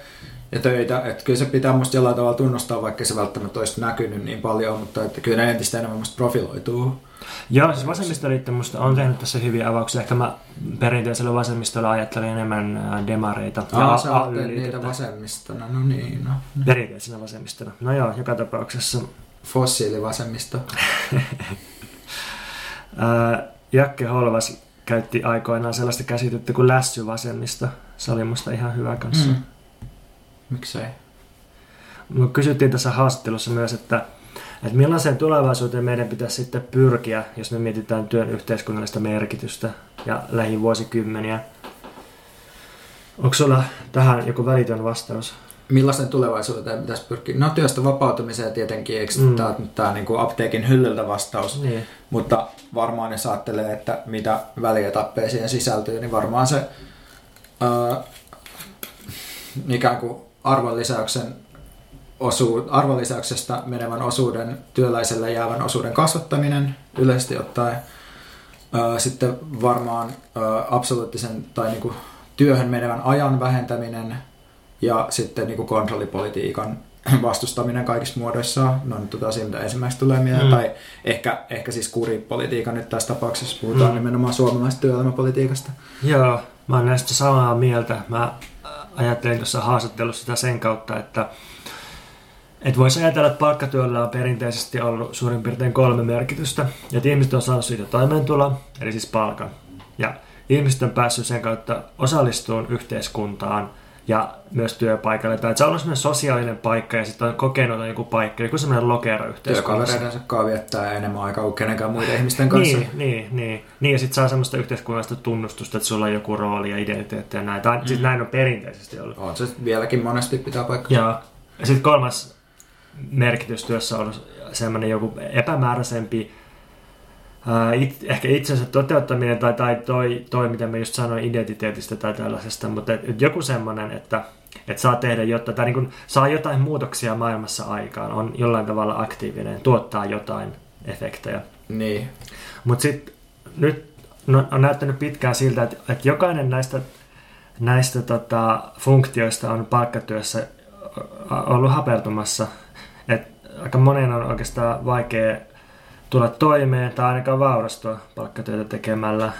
ja töitä. Että kyllä se pitää musta jollain tavalla tunnustaa, vaikka se välttämättä olisi näkynyt niin paljon, mutta että kyllä ne entistä enemmän musta profiloituu. Joo, siis vasemmistoliitto musta on tehnyt tässä hyviä avauksia. Ehkä mä perinteisellä vasemmistolla ajattelin enemmän demareita. Aa, ja sä niitä vasemmistona, no niin. No. Perinteisenä vasemmistona. No joo, joka tapauksessa. Fossiilivasemmisto. Jakke Holvas käytti aikoinaan sellaista käsitettä kuin lässyvasemmista. Se oli musta ihan hyvä kanssa. Mm. Miksei? Me kysyttiin tässä haastattelussa myös, että, että millaiseen tulevaisuuteen meidän pitäisi sitten pyrkiä, jos me mietitään työn yhteiskunnallista merkitystä ja lähivuosikymmeniä. Onko sulla tähän joku välitön vastaus? Millaisen tulevaisuuteen pitäisi pyrkiä? No työstä vapautumiseen tietenkin, eikö mm. tämä, tämä niin kuin apteekin hyllyltä vastaus, niin. mutta varmaan jos ajattelee, että mitä välietappeja siihen sisältyy, niin varmaan se ää, ikään kuin arvonlisäyksen osu, arvonlisäyksestä menevän osuuden, työläiselle jäävän osuuden kasvattaminen yleisesti ottaen. Sitten varmaan absoluuttisen tai niin kuin työhön menevän ajan vähentäminen ja sitten niin kuin kontrollipolitiikan vastustaminen kaikissa muodoissaan. No nyt tota asia, mitä ensimmäiseksi tulee mieleen. Mm. Tai ehkä, ehkä siis kuripolitiikka nyt tässä tapauksessa. Puhutaan mm. nimenomaan suomalaisesta työelämäpolitiikasta. Joo, mä oon näistä samaa mieltä. Mä ajattelin tuossa haastattelussa sitä sen kautta, että et voisi ajatella, että palkkatyöllä on perinteisesti ollut suurin piirtein kolme merkitystä. Että ihmiset on saanut siitä toimeentuloa, eli siis palkan. Ja ihmiset on päässyt sen kautta osallistumaan yhteiskuntaan ja myös työpaikalle. Tai että se on ollut sosiaalinen paikka ja sitten on kokenut joku paikka, joku semmoinen lokero yhteiskunnassa. Työkavereidensa kanssa viettää enemmän aikaa kuin kenenkään muiden ihmisten kanssa. Niin, niin, niin. niin ja sitten saa semmoista yhteiskunnallista tunnustusta, että sulla on joku rooli ja identiteetti ja näin. Tai mm. siis näin on perinteisesti ollut. On se vieläkin monesti pitää paikkaa. Joo. Ja sitten kolmas merkitystyössä on semmoinen joku epämääräisempi, ää, it, ehkä itsensä toteuttaminen tai, tai toi, toi, mitä mä just sanoin identiteetistä tai tällaisesta, mutta et, et joku semmoinen, että et saa tehdä jotta, tai niin kun saa jotain muutoksia maailmassa aikaan, on jollain tavalla aktiivinen, tuottaa jotain efektejä. Niin. Mutta sitten nyt no, on näyttänyt pitkään siltä, että, että jokainen näistä, näistä tota, funktioista on palkkatyössä ollut hapertumassa että aika monen on oikeastaan vaikea tulla toimeen tai ainakaan vaurastua palkkatyötä tekemällä.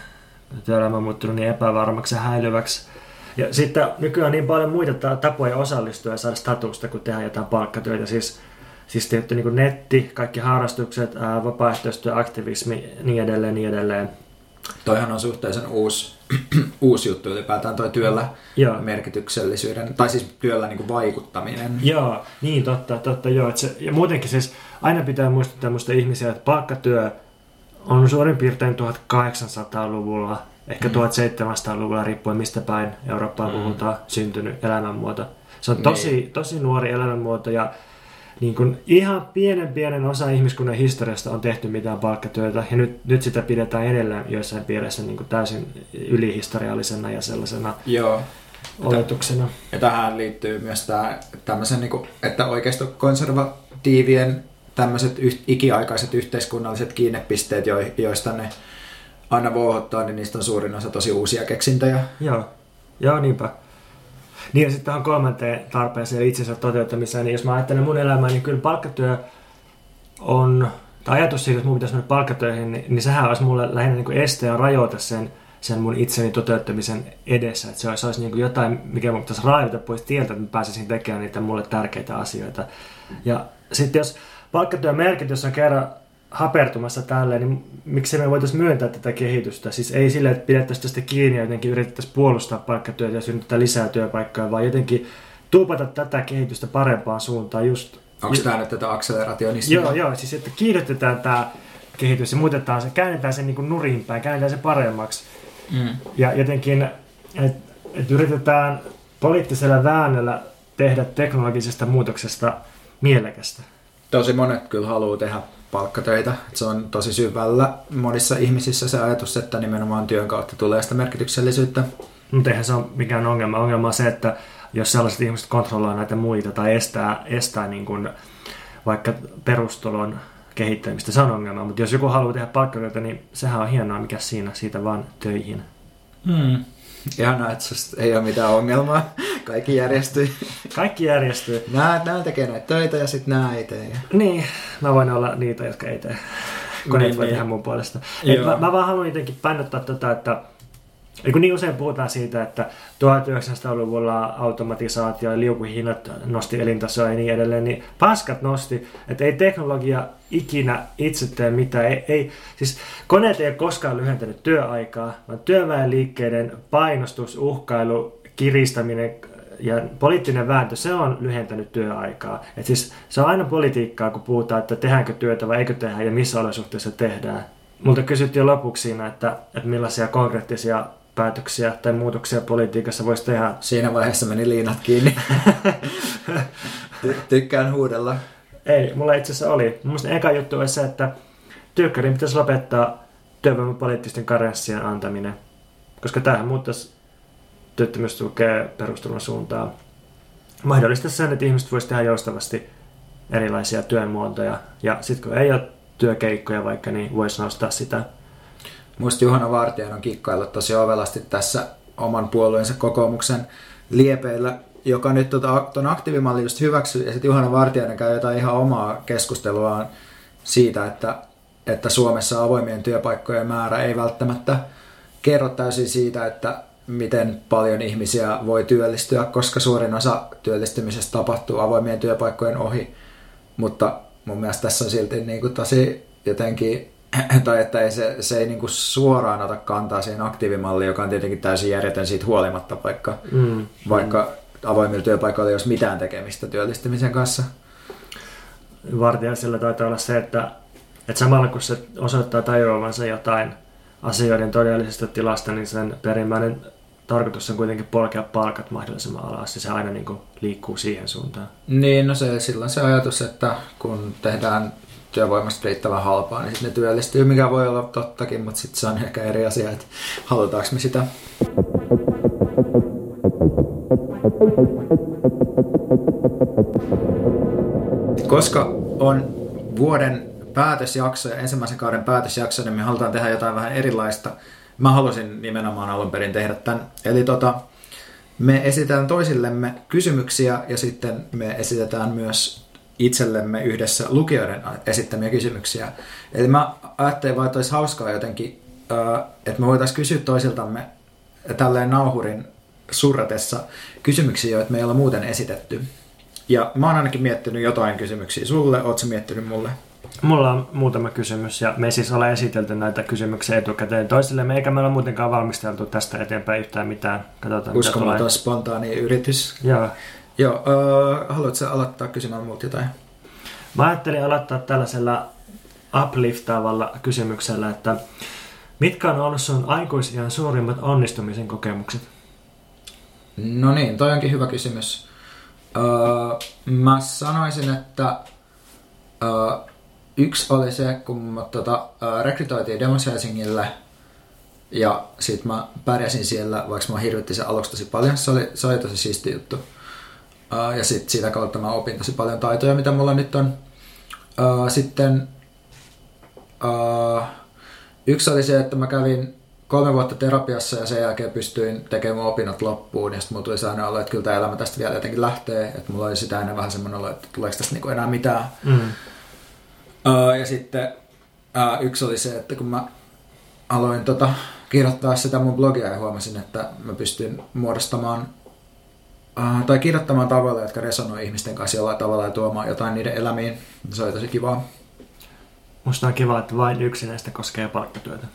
Työelämä on muuttunut niin epävarmaksi ja häilyväksi. Ja sitten nykyään on niin paljon muita tapoja osallistua ja saada statusta, kun tehdään jotain palkkatyötä. Siis, siis tietty niin netti, kaikki harrastukset, vapaaehtoistyö, aktivismi, niin edelleen, niin edelleen. Toihan on suhteellisen uusi, uusi juttu ylipäätään toi työllä joo. merkityksellisyyden, tai siis työllä niin kuin vaikuttaminen. Joo, niin totta, totta joo. Että se, ja muutenkin siis aina pitää muistuttaa muista ihmisiä, että palkkatyö on suurin piirtein 1800-luvulla, ehkä mm. 1700-luvulla riippuen mistä päin Eurooppaa mm. puhutaan, syntynyt elämänmuoto. Se on tosi, niin. tosi nuori elämänmuoto ja niin kuin ihan pienen pienen osa ihmiskunnan historiasta on tehty mitään palkkatyötä, ja nyt, nyt sitä pidetään edelleen joissain piirissä niin kuin täysin ylihistoriallisena ja sellaisena Joo. oletuksena. Ja tähän liittyy myös tämä, tämmöisen, niin kuin, että oikeistokonservatiivien tämmöiset yh, ikiaikaiset yhteiskunnalliset kiinnepisteet, jo, joista ne aina vuohottaa, niin niistä on suurin osa tosi uusia keksintöjä. Joo, Joo niinpä. Niin ja sitten tähän kolmanteen tarpeeseen itsensä toteuttamiseen, niin jos mä ajattelen mun elämää, niin kyllä palkkatyö on, tai ajatus siitä, että mun pitäisi mennä palkkatöihin, niin, niin sehän olisi mulle lähinnä niin kuin este ja rajoita sen, sen mun itseni toteuttamisen edessä. Että se olisi, se olisi niin kuin jotain, mikä mun pitäisi raivata pois tieltä, että mä pääsisin tekemään niitä mulle tärkeitä asioita. Ja sitten jos palkkatyön merkitys on kerran hapertumassa tälleen, niin miksi me voitaisiin myöntää tätä kehitystä? Siis ei sille, että pidettäisiin tästä kiinni ja jotenkin yritettäisiin puolustaa palkkatyötä ja synnyttää lisää työpaikkoja, vaan jotenkin tuupata tätä kehitystä parempaan suuntaan just... Onko tämä nyt tätä akselerationismia? Joo, joo, siis että kiihdytetään tämä kehitys ja muutetaan se, käännetään se niin nurin päin, käännetään se paremmaksi. Mm. Ja jotenkin, että et yritetään poliittisella väännöllä tehdä teknologisesta muutoksesta mielekästä. Tosi monet kyllä haluaa tehdä palkkatöitä. Se on tosi syvällä monissa ihmisissä se ajatus, että nimenomaan työn kautta tulee sitä merkityksellisyyttä. Mutta eihän se ole mikään ongelma. Ongelma on se, että jos sellaiset ihmiset kontrolloivat näitä muita tai estää, estää niin kuin vaikka perustulon kehittämistä, se on ongelma. Mutta jos joku haluaa tehdä palkkatyötä, niin sehän on hienoa, mikä siinä, siitä vaan töihin. Hmm. Ihanaa, että ei ole mitään ongelmaa. Kaikki järjestyy. Kaikki järjestyy. Nämä, nämä tekee näitä töitä ja sitten nämä ei tee. Niin, mä voin olla niitä, jotka ei tee. Koneet niin, voi niin. tehdä mun puolesta. Et mä, mä vaan haluan jotenkin painottaa tota, että ja kun niin usein puhutaan siitä, että 1900-luvulla automatisaatio ja liukuhinnat nosti elintasoa ja niin edelleen, niin paskat nosti, että ei teknologia ikinä itse tee mitään. Ei, ei, siis koneet ei ole koskaan lyhentänyt työaikaa, vaan työväenliikkeiden painostus, uhkailu, kiristäminen ja poliittinen vääntö, se on lyhentänyt työaikaa. Et siis se on aina politiikkaa, kun puhutaan, että tehdäänkö työtä vai eikö tehdä ja missä olosuhteissa tehdään. Multa kysyttiin lopuksi siinä, että, että millaisia konkreettisia päätöksiä tai muutoksia politiikassa voisi tehdä. Siinä vaiheessa meni liinat kiinni. Ty- tykkään huudella. Ei, mulla itse asiassa oli. Mun eka juttu olisi se, että työkkärin pitäisi lopettaa työvoimapoliittisten karenssien antaminen. Koska tämähän muuttaisi työttömyystukea perusturvan suuntaan. Mahdollista sen, että ihmiset voisivat tehdä joustavasti erilaisia työmuotoja. Ja sitten kun ei ole työkeikkoja vaikka, niin voisi nostaa sitä. Muista Juhana Vartijan on kikkaillut tosi ovelasti tässä oman puolueensa kokoomuksen liepeillä, joka nyt tuota, tuon aktiivimallin just hyväksyy, ja sitten Juhana Vartijainen käy jotain ihan omaa keskusteluaan siitä, että, että Suomessa avoimien työpaikkojen määrä ei välttämättä kerro täysin siitä, että miten paljon ihmisiä voi työllistyä, koska suurin osa työllistymisestä tapahtuu avoimien työpaikkojen ohi. Mutta mun mielestä tässä on silti niin kuin tosi jotenkin, tai että ei se, se ei niin kuin suoraan ota kantaa siihen aktiivimalliin, joka on tietenkin täysin järjetön siitä huolimatta, vaikka, mm. vaikka avoimilla työpaikoilla ei olisi mitään tekemistä työllistymisen kanssa. Vartijaisella taitaa olla se, että, että samalla kun se osoittaa tajuavansa jotain asioiden todellisesta tilasta, niin sen perimmäinen tarkoitus on kuitenkin polkea palkat mahdollisimman alas ja se aina niin kuin liikkuu siihen suuntaan. Niin, no se, silloin se ajatus, että kun tehdään työvoimasta riittävän halpaa, niin sitten ne työllistyy, mikä voi olla tottakin, mutta sitten se on ehkä eri asia, että halutaanko me sitä. Koska on vuoden päätösjakso ja ensimmäisen kauden päätösjakso, niin me halutaan tehdä jotain vähän erilaista mä halusin nimenomaan alun perin tehdä tämän. Eli tota, me esitetään toisillemme kysymyksiä ja sitten me esitetään myös itsellemme yhdessä lukijoiden esittämiä kysymyksiä. Eli mä ajattelin vaan, että olisi hauskaa jotenkin, että me voitaisiin kysyä toisiltamme tälleen nauhurin surratessa kysymyksiä, joita me ei ole muuten esitetty. Ja mä oon ainakin miettinyt jotain kysymyksiä sulle, ootko miettinyt mulle? Mulla on muutama kysymys ja me siis ollaan esitelty näitä kysymyksiä etukäteen toisillemme, eikä me ole muutenkaan valmisteltu tästä eteenpäin yhtään mitään. Katsotaan, Uskomaton spontaani yritys. Joo. Joo, äh, haluatko aloittaa kysymään muut jotain? Mä ajattelin aloittaa tällaisella upliftaavalla kysymyksellä, että mitkä on ollut sun aikuisiän suurimmat onnistumisen kokemukset? No niin, toi onkin hyvä kysymys. Uh, mä sanoisin, että uh, Yksi oli se, kun mä tota, rekrytoitiin Demos Helsingille ja sitten mä pärjäsin siellä, vaikka mä hirvitti sen aluksi tosi paljon. Se oli, se oli tosi siisti juttu. Ja sitten sitä kautta mä opin tosi paljon taitoja, mitä mulla nyt on. Sitten yksi oli se, että mä kävin kolme vuotta terapiassa ja sen jälkeen pystyin tekemään opinnot loppuun. Ja sitten mulla tuli sellainen olo, että kyllä tämä elämä tästä vielä jotenkin lähtee. Että mulla oli sitä ennen vähän semmoinen olo, että tuleeko tästä niinku enää mitään. Mm. Uh, ja sitten uh, yksi oli se, että kun mä aloin tota, kirjoittaa sitä mun blogia ja huomasin, että mä pystyn muodostamaan uh, tai kirjoittamaan tavalla, jotka resonoi ihmisten kanssa jollain tavalla ja tuomaan jotain niiden elämiin. Se oli tosi kivaa. Musta on kiva, että vain yksi näistä koskee palkkatyötä.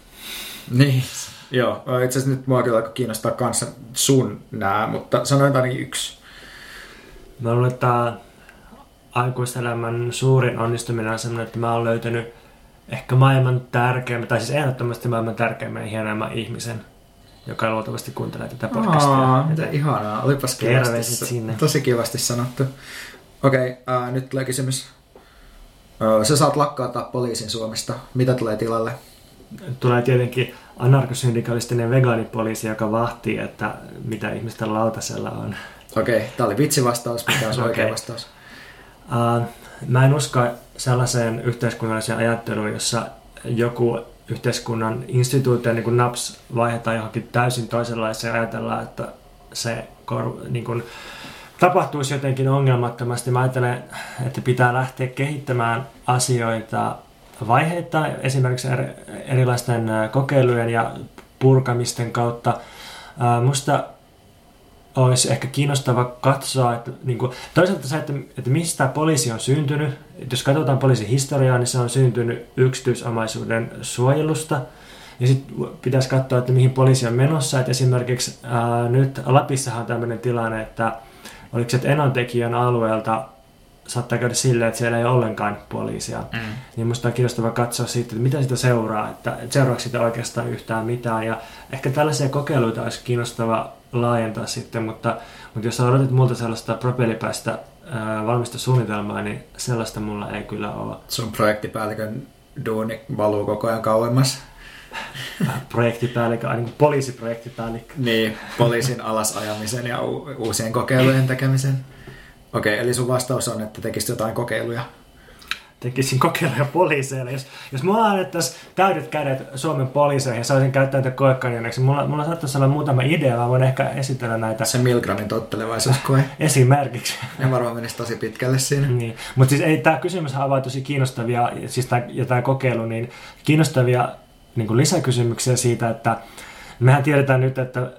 Niin, joo. Itse asiassa nyt mua kyllä kiinnostaa kanssa sun nää, mutta sanoin ainakin yksi. Mä luulen, että aikuiselämän suurin onnistuminen on sellainen, että mä oon löytänyt ehkä maailman tärkeimmän, tai siis ehdottomasti maailman tärkeimmän ja hienomman ihmisen, joka luultavasti kuuntelee tätä podcastia. Aa, mitä ihanaa, olipas kivasti, sinne. tosi kivasti sanottu. Okei, okay, nyt tulee kysymys. Sä saat lakkauttaa poliisin Suomesta. Mitä tulee tilalle? Tulee tietenkin anarkosyndikalistinen vegaanipoliisi, joka vahtii, että mitä ihmistä lautasella on. Okei, okay, tämä oli vitsivastaus, mikä on okay. oikea vastaus? Uh, mä en usko sellaiseen yhteiskunnalliseen ajatteluun, jossa joku yhteiskunnan instituutio niin kuin NAPS vaihdetaan johonkin täysin toisenlaiseen ajatellaan, että se niin kuin, tapahtuisi jotenkin ongelmattomasti. Mä ajattelen, että pitää lähteä kehittämään asioita vaiheita, esimerkiksi erilaisten kokeilujen ja purkamisten kautta. Musta olisi ehkä kiinnostava katsoa, että niin kuin, toisaalta se, että, että mistä poliisi on syntynyt. Että jos katsotaan poliisin historiaa, niin se on syntynyt yksityisomaisuuden suojelusta. Ja sitten pitäisi katsoa, että mihin poliisi on menossa. Että esimerkiksi ää, nyt Lapissahan on tämmöinen tilanne, että oliko se, että Enontekijän alueelta saattaa käydä silleen, että siellä ei ole ollenkaan poliisia. Mm. Niin musta on kiinnostava katsoa siitä, että mitä sitä seuraa, että seuraako sitä oikeastaan yhtään mitään. Ja ehkä tällaisia kokeiluita olisi kiinnostava laajentaa sitten, mutta, mutta jos odotit multa sellaista propellipäistä ää, valmista suunnitelmaa, niin sellaista mulla ei kyllä ole. Sun projektipäällikön duuni valuu koko ajan kauemmas. projektipäällikkö, niin poliisiprojektipäällikkö. Niin, poliisin alasajamisen ja u- uusien kokeilujen tekemisen. Okei, eli sun vastaus on, että tekisit jotain kokeiluja. Tekisin kokeiluja poliiseille. Jos, jos mulla annettaisiin täydet kädet Suomen poliiseihin ja saisin käyttää näitä koekanjoneeksi, mulla, mulla saattaisi olla muutama idea, mä voin ehkä esitellä näitä Se Milgramin tottelevaisuuskoe. esimerkiksi. Ne varmaan menisi tosi pitkälle siinä. Niin. Mutta siis ei, tämä kysymys avaa tosi kiinnostavia, siis tää, ja tämä kokeilu, niin kiinnostavia niin lisäkysymyksiä siitä, että mehän tiedetään nyt, että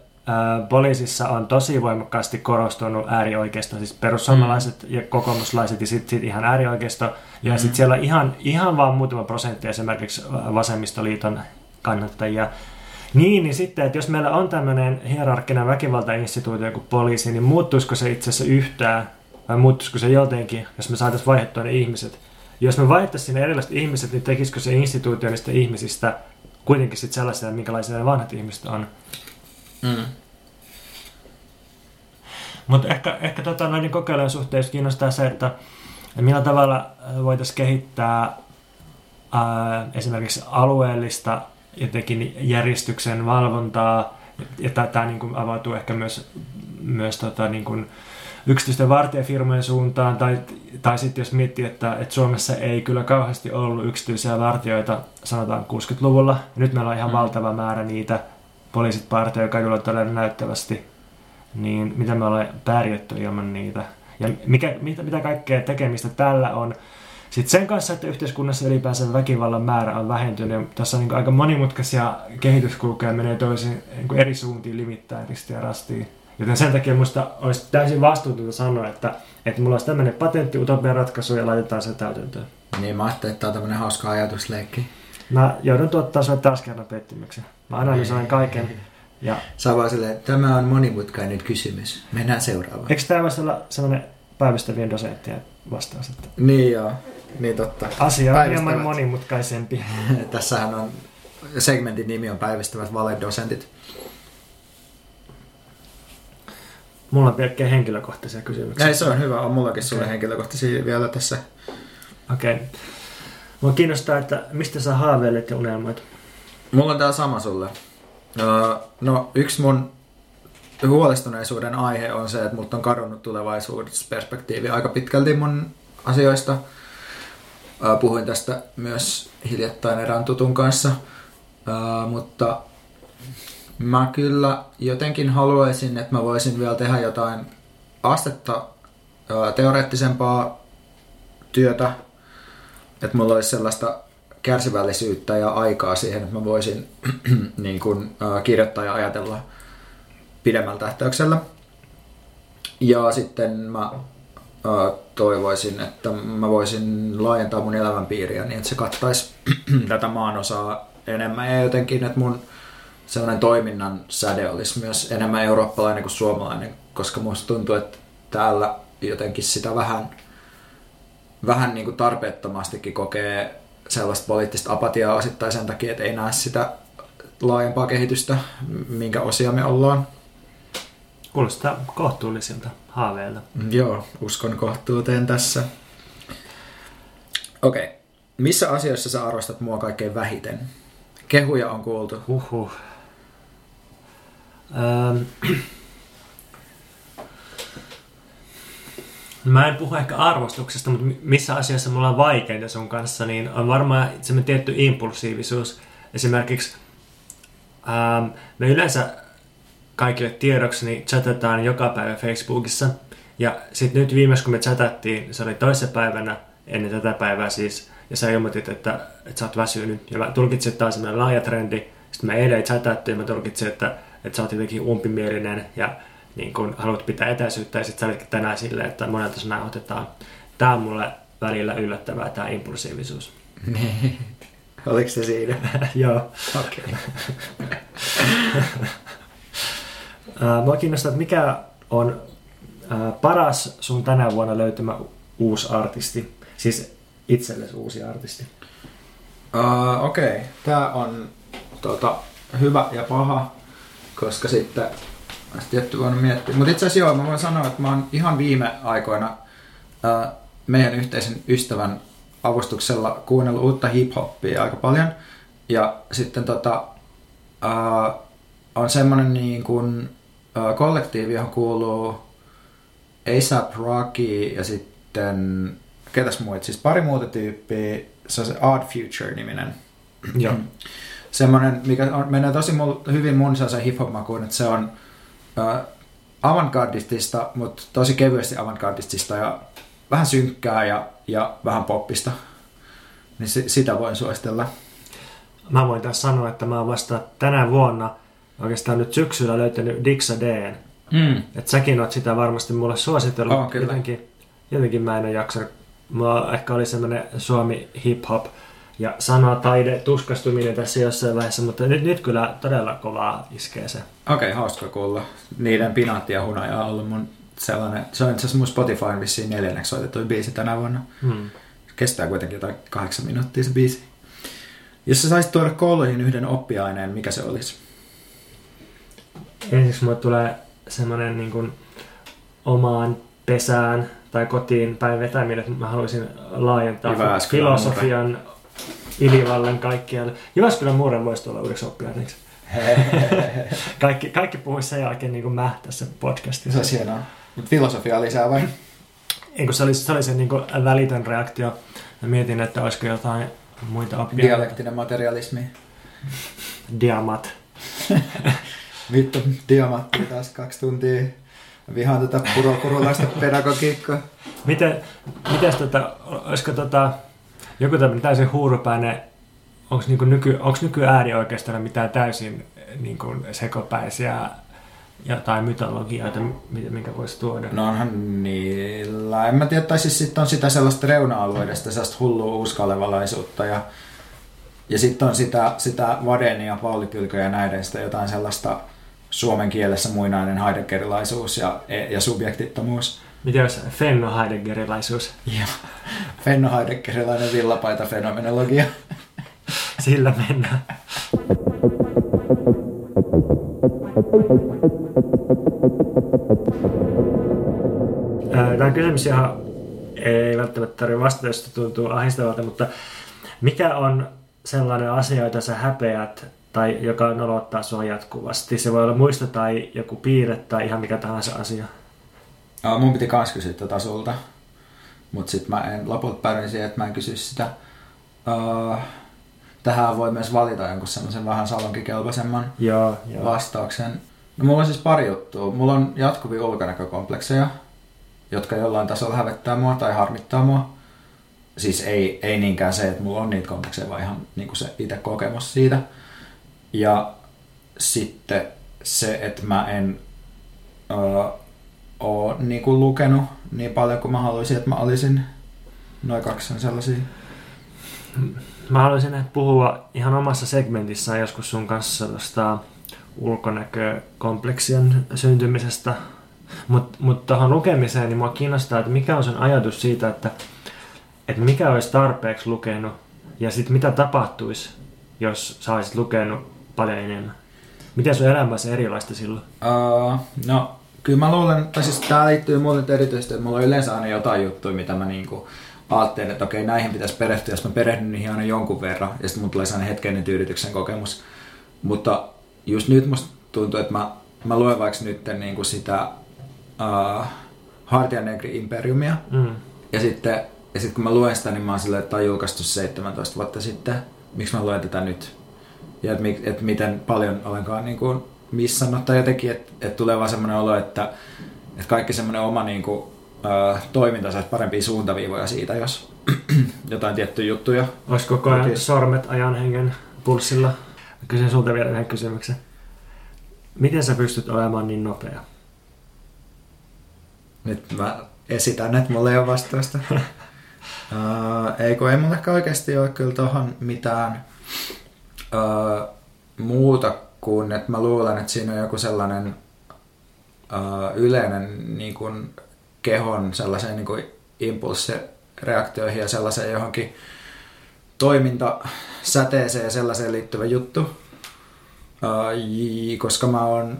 poliisissa on tosi voimakkaasti korostunut äärioikeisto, siis perussuomalaiset mm. ja kokoomuslaiset ja sitten sit ihan äärioikeisto. Ja mm. sitten siellä on ihan, ihan vaan muutama prosentti esimerkiksi vasemmistoliiton kannattajia. Niin, niin sitten, että jos meillä on tämmöinen hierarkkinen väkivaltainstituutio kuin poliisi, niin muuttuisiko se itse asiassa yhtään, vai muuttuisiko se jotenkin, jos me saataisiin vaihdettua ne ihmiset? Jos me vaihdettaisiin sinne erilaiset ihmiset, niin tekisikö se instituutio niistä ihmisistä kuitenkin sitten sellaisia, minkälaisia ne vanhat ihmiset on? Mm. Mutta ehkä, ehkä tota, noiden kokeilujen suhteen kiinnostaa se, että millä tavalla voitaisiin kehittää ää, esimerkiksi alueellista jotenkin järjestyksen valvontaa, ja tämä niin avautuu ehkä myös, myös tota, niin kuin yksityisten vartijafirmojen suuntaan, tai, tai sitten jos miettii, että, että Suomessa ei kyllä kauheasti ollut yksityisiä vartijoita, sanotaan 60-luvulla, nyt meillä on ihan mm. valtava määrä niitä, poliisit partioi kadulla todella näyttävästi, niin mitä me ollaan pärjätty ilman niitä. Ja mikä, mitä, mitä kaikkea tekemistä tällä on. Sitten sen kanssa, että yhteiskunnassa ylipäänsä väkivallan määrä on vähentynyt. Ja tässä on niin aika monimutkaisia kehityskulkuja menee toisiin niin eri suuntiin limittäin ristiin ja rastiin. Joten sen takia minusta olisi täysin vastuutonta sanoa, että, että mulla olisi tämmöinen patentti utopian ratkaisu ja laitetaan se täytäntöön. Niin, mä ajattelin, että tämä on tämmöinen hauska ajatusleikki. Mä joudun tuottaa sinulle taas kerran pettymyksen. Mä analysoin kaiken. Ja... Sä vaan silleen, että tämä on monimutkainen kysymys. Mennään seuraavaan. Eikö tämä voisi olla sellainen päivystävien dosenttien vastaus? Että Niin joo, niin totta. asia on hieman monimutkaisempi. Tässähän on, segmentin nimi on päivystävät valedosentit. Mulla on pelkkiä henkilökohtaisia kysymyksiä. Ei, se on hyvä. On mullakin sulle henkilökohtaisia vielä tässä. Okei. Okay. Mua kiinnostaa, että mistä sä haaveilet ja unelmoit. Mulla on tää sama sulle. No, yksi mun huolestuneisuuden aihe on se, että multa on kadonnut tulevaisuusperspektiivi aika pitkälti mun asioista. Puhuin tästä myös hiljattain erään tutun kanssa, mutta mä kyllä jotenkin haluaisin, että mä voisin vielä tehdä jotain astetta teoreettisempaa työtä, että mulla olisi sellaista kärsivällisyyttä ja aikaa siihen, että mä voisin niin kuin, ää, kirjoittaa ja ajatella pidemmällä tähtäyksellä. Ja sitten mä ää, toivoisin, että mä voisin laajentaa mun elämänpiiriä niin, että se kattaisi tätä maanosaa enemmän ja jotenkin, että mun sellainen toiminnan säde olisi myös enemmän eurooppalainen kuin suomalainen, koska musta tuntuu, että täällä jotenkin sitä vähän, vähän niin kuin tarpeettomastikin kokee sellaista poliittista apatiaa osittain sen takia, että ei näe sitä laajempaa kehitystä, minkä osia me ollaan. Kuulostaa kohtuullisilta haaveilta. Joo, uskon kohtuuteen tässä. Okei. Okay. Missä asioissa sä arvostat mua kaikkein vähiten? Kehuja on kuultu. Huhhuh. Ähm. Mä en puhu ehkä arvostuksesta, mutta missä asiassa mulla on vaikeita sun kanssa, niin on varmaan semmoinen tietty impulsiivisuus. Esimerkiksi ähm, me yleensä kaikille tiedoksi niin chatataan joka päivä Facebookissa. Ja sitten nyt viimeis kun me chatattiin, se oli toisessa päivänä ennen tätä päivää siis, ja sä ilmoitit, että, että sä oot väsynyt. Ja mä tulkitsin, että tää on semmoinen laaja trendi. Sitten me eilen chatattiin, ja mä tulkitsin, että, että sä oot jotenkin umpimielinen ja niin kun haluat pitää etäisyyttä, ja sitten sä tänään silleen, että monelta sanaa otetaan. Tää on mulle välillä yllättävää, tää impulsiivisuus. Oliko se siinä? Joo. Okei. Mua kiinnostaa, että mikä on paras sun tänä vuonna löytymä uusi artisti? Siis itsellesi uusi artisti. Uh, Okei, okay. tämä on tota, hyvä ja paha, koska sitten olisi tietty voinut miettiä. Mutta itse asiassa joo, mä voin sanoa, että mä oon ihan viime aikoina uh, meidän yhteisen ystävän avustuksella kuunnellut uutta hip-hoppia aika paljon. Ja sitten tota, uh, on semmoinen niin kuin, uh, kollektiivi, johon kuuluu ASAP Rocky ja sitten, ketäs muut, siis pari muuta tyyppiä, se on se Odd Future-niminen. Joo. Semmoinen, mikä on, menee tosi mul, hyvin mun sellaisen hip-hop-makuun, että se on äh, avantgardistista, mutta tosi kevyesti avantgardistista ja vähän synkkää ja, ja vähän poppista. Niin si, sitä voin suositella. Mä voin tässä sanoa, että mä oon vasta tänä vuonna oikeastaan nyt syksyllä löytänyt Dixa Dn. Mm. Että säkin oot sitä varmasti mulle suositellut. Oon, kyllä. Jotenkin, jotenkin mä en ole jaksanut. Mulla ehkä oli semmoinen Suomi hip-hop ja sanataide tuskastuminen tässä jossain vaiheessa, mutta nyt, nyt kyllä todella kovaa iskee se. Okei, okay, hauska kuulla. Niiden Pinaatti ja Hunaja on ollut mun sellainen, se on itse asiassa mun Spotifyn vissiin neljänneksi soitettu biisi tänä vuonna. Hmm. Kestää kuitenkin jotain kahdeksan minuuttia se biisi. Jos sä saisit tuoda kouluihin yhden oppiaineen, mikä se olisi? Ensiksi mulle tulee semmoinen niin kuin omaan pesään tai kotiin päin vetäminen, että mä haluaisin laajentaa Jyväskylän filosofian ylivallan kaikkialle. Jyväskylän muure voisi tulla uudeksi oppiaineeksi. Kaikki, kaikki puhuisi sen jälkeen niin kuin mä tässä podcastissa. se olisi hienoa. Mutta filosofiaa lisää vai? Kun se oli se, oli se niin kuin välitön reaktio. Mä mietin, että olisiko jotain muita oppia. Dialektinen materialismi. Diamat. Vittu, diamatti taas kaksi tuntia. Vihaan tätä purokurulaista pedagogiikkaa. Miten, mites tota, olisiko tota, joku tämmöinen täysin huurupäinen, onko niinku nyky, onks nyky äärioikeistona mitään täysin niinku sekopäisiä jotain mytologioita, mi- minkä voisi tuoda? No onhan niillä, en mä tiedä, tai siis sitten on sitä sellaista reuna-alueiden, sellaista hullua uskalevalaisuutta ja, ja sitten on sitä, sitä Vadenia ja Pauli Pylkö ja näiden sitä jotain sellaista suomen kielessä muinainen heideggerilaisuus ja, ja subjektittomuus. Miten olisi Fenno Heideggerilaisuus? Ja Fenno heideggerilainen villapaita fenomenologia. Sillä mennään. Ää, Tämä on kysymys, johon ei välttämättä tarvitse vastata, jos tuntuu ahdistavalta, mutta mikä on sellainen asia, jota sä häpeät tai joka nolottaa sua jatkuvasti? Se voi olla muisto tai joku piirre tai ihan mikä tahansa asia. Aa, mun piti kans kysyä tätä sulta, mutta sitten mä en lopulta päädyin siihen, että mä en kysy sitä. Uh, tähän voi myös valita jonkun semmoisen vähän salonkikelpoisemman Joo, joo. vastauksen. No mulla on siis pari juttua. Mulla on jatkuvia ulkonäkökomplekseja, jotka jollain tasolla hävettää mua tai harmittaa mua. Siis ei, ei niinkään se, että mulla on niitä komplekseja, vaan ihan niin se itse kokemus siitä. Ja sitten se, että mä en öö, ole niin kuin lukenut niin paljon kuin mä haluaisin, että mä olisin. Noin kaksi on sellaisia. Mä haluaisin puhua ihan omassa segmentissään joskus sun kanssa tuosta ulkonäkökompleksien syntymisestä. Mutta mut tuohon lukemiseen niin mua kiinnostaa, että mikä on sen ajatus siitä, että, että mikä olisi tarpeeksi lukenut ja sitten mitä tapahtuisi, jos sä olisit lukenut paljon enemmän. Miten sun elämässä erilaista silloin? Uh, no, kyllä mä luulen, tai siis tää liittyy mulle nyt erityisesti, että mulla on yleensä aina jotain juttuja, mitä mä niinku ajattelen, että okei, näihin pitäisi perehtyä, jos mä perehdyn niihin aina jonkun verran, ja sitten mun tulee sellainen hetkeinen tyydytyksen kokemus. Mutta just nyt musta tuntuu, että mä, mä luen vaikka nyt niinku sitä uh, Hartia Negri Imperiumia, Mm. ja sitten, ja sitten kun mä luen sitä, niin mä oon silleen, että tämä on julkaistu 17 vuotta sitten. Miksi mä luen tätä nyt? Ja että et, et miten paljon olenkaan niin kuin missannut. Tai jotenkin, että et tulee vaan semmoinen olo, että et kaikki semmoinen oma niin kuin, ö, toiminta saisi parempia suuntaviivoja siitä, jos jotain tiettyjä juttuja. Olisi koko ajan sormet ajan hengen pulssilla. Kysyn sulta vielä yhden kysymyksen. Miten sä pystyt olemaan niin nopea? Nyt mä esitän, että mulla ei ole vastausta. uh, ei kun ei mulla ehkä oikeasti ole kyllä tohon mitään uh, muuta kuin, että mä luulen, että siinä on joku sellainen uh, yleinen niin kuin kehon sellaiseen niin kuin impulssireaktioihin ja sellaiseen johonkin toimintasäteeseen ja sellaiseen liittyvä juttu. Uh, koska mä oon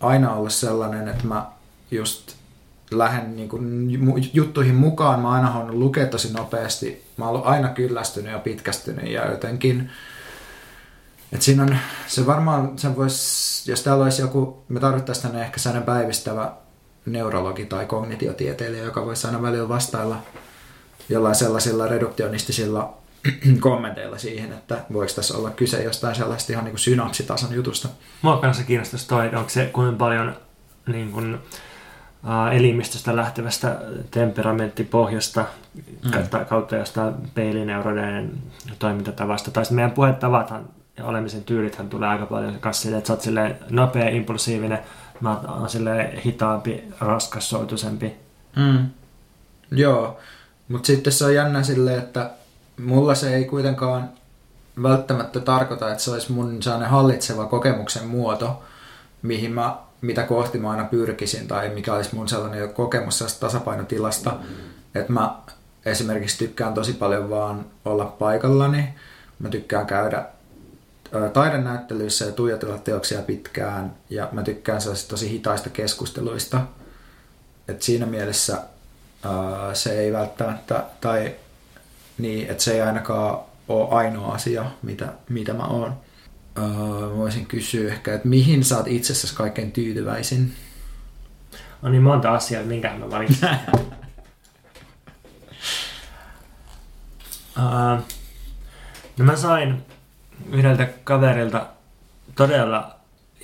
aina ollut sellainen, että mä just lähden niin kuin juttuihin mukaan. Mä aina halunnut lukea tosi nopeasti. Mä oon ollut aina kyllästynyt ja pitkästynyt ja jotenkin... Et siinä on, se varmaan, sen vois, jos täällä olisi joku, me tarvittaisiin tänne ehkä sellainen päivistävä neurologi tai kognitiotieteilijä, joka voisi aina välillä vastailla jollain sellaisilla reduktionistisilla kommenteilla siihen, että voiko tässä olla kyse jostain sellaista ihan niin kuin synapsitason jutusta. Mua kanssa kiinnostaisi toi, onko se kuinka paljon niin kuin, uh, elimistöstä lähtevästä temperamenttipohjasta mm. kautta jostain peilineuroiden toimintatavasta. Tai meidän puhetavathan ja olemisen tyylithän tulee aika paljon kanssa silleen, että sä oot silleen nopea, impulsiivinen, mä oon silleen hitaampi, raskassoituisempi. Mm. Joo, mutta sitten se on jännä silleen, että mulla se ei kuitenkaan välttämättä tarkoita, että se olisi mun sellainen hallitseva kokemuksen muoto, mihin mä, mitä kohti mä aina pyrkisin, tai mikä olisi mun sellainen kokemus sellaista tasapainotilasta, mm. että mä esimerkiksi tykkään tosi paljon vaan olla paikallani, mä tykkään käydä taidenäyttelyissä ja tuijotella teoksia pitkään, ja mä tykkään sellaisista tosi hitaista keskusteluista, et siinä mielessä ää, se ei välttämättä, tai niin, että se ei ainakaan ole ainoa asia, mitä, mitä mä oon. Uh, voisin kysyä ehkä, että mihin sä oot itsessäsi kaikkein tyytyväisin? On niin monta asiaa, minkä mä valitsin. uh, no mä sain yhdeltä kaverilta todella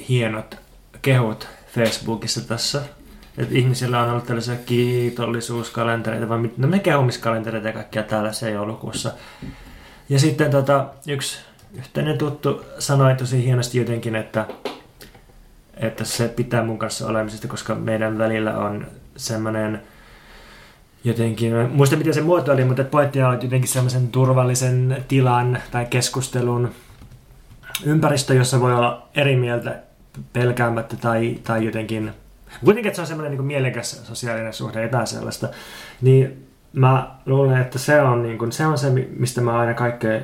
hienot kehut Facebookissa tässä että ihmisillä on ollut tällaisia kiitollisuuskalentereita, vai mit, no me käymiskalentereita ja kaikkia se joulukuussa. Ja sitten tota, yksi yhteinen tuttu sanoi tosi hienosti jotenkin, että, että se pitää mun kanssa olemisesta, koska meidän välillä on semmoinen jotenkin, muista miten se muotoili, mutta pointti on jotenkin semmoisen turvallisen tilan tai keskustelun ympäristö, jossa voi olla eri mieltä pelkäämättä tai, tai jotenkin Kuitenkin, että se on semmoinen niin mielekäs sosiaalinen suhde, jotain sellaista. Niin mä luulen, että se on, niin kuin, se, on se, mistä mä aina kaikkein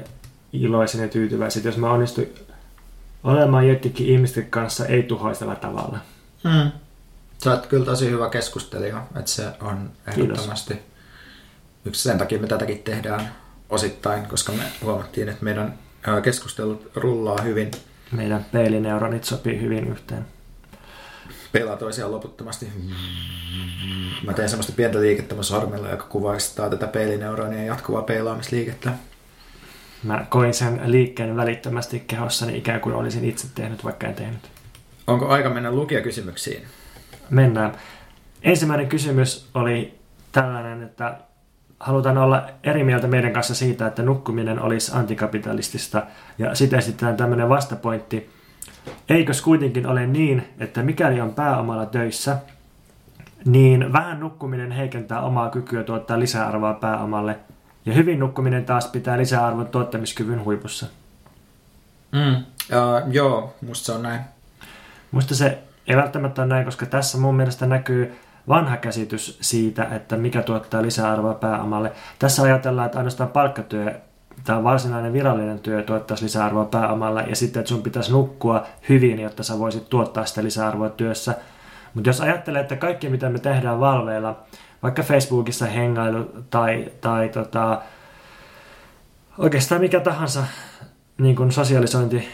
iloisin ja tyytyväisin, jos mä onnistun olemaan jotenkin ihmisten kanssa ei-tuhoisella tavalla. Hmm. Sä oot kyllä tosi hyvä keskustelija, että se on ehdottomasti Kiitos. yksi sen takia me tätäkin tehdään osittain, koska me huomattiin, että meidän keskustelut rullaa hyvin. Meidän peilineuronit sopii hyvin yhteen pelaa toisiaan loputtomasti. Mä teen semmoista pientä liikettä mun sormella, joka kuvaistaa tätä peilineuronien jatkuvaa peilaamisliikettä. Mä koin sen liikkeen välittömästi kehossani ikään kuin olisin itse tehnyt, vaikka en tehnyt. Onko aika mennä lukijakysymyksiin? Mennään. Ensimmäinen kysymys oli tällainen, että halutaan olla eri mieltä meidän kanssa siitä, että nukkuminen olisi antikapitalistista. Ja sitten esitetään tämmöinen vastapointti, Eikös kuitenkin ole niin, että mikäli on pääomalla töissä, niin vähän nukkuminen heikentää omaa kykyä tuottaa lisäarvoa pääomalle, ja hyvin nukkuminen taas pitää lisäarvon tuottamiskyvyn huipussa. Mm, uh, joo, musta se on näin. Musta se ei välttämättä ole näin, koska tässä mun mielestä näkyy vanha käsitys siitä, että mikä tuottaa lisäarvoa pääomalle. Tässä ajatellaan, että ainoastaan palkkatyö tämä varsinainen virallinen työ tuottaisi lisäarvoa pääomalla ja sitten, että sun pitäisi nukkua hyvin, jotta sä voisit tuottaa sitä lisäarvoa työssä. Mutta jos ajattelee, että kaikki mitä me tehdään valveilla, vaikka Facebookissa hengailu tai, tai tota, oikeastaan mikä tahansa niin kuin sosialisointi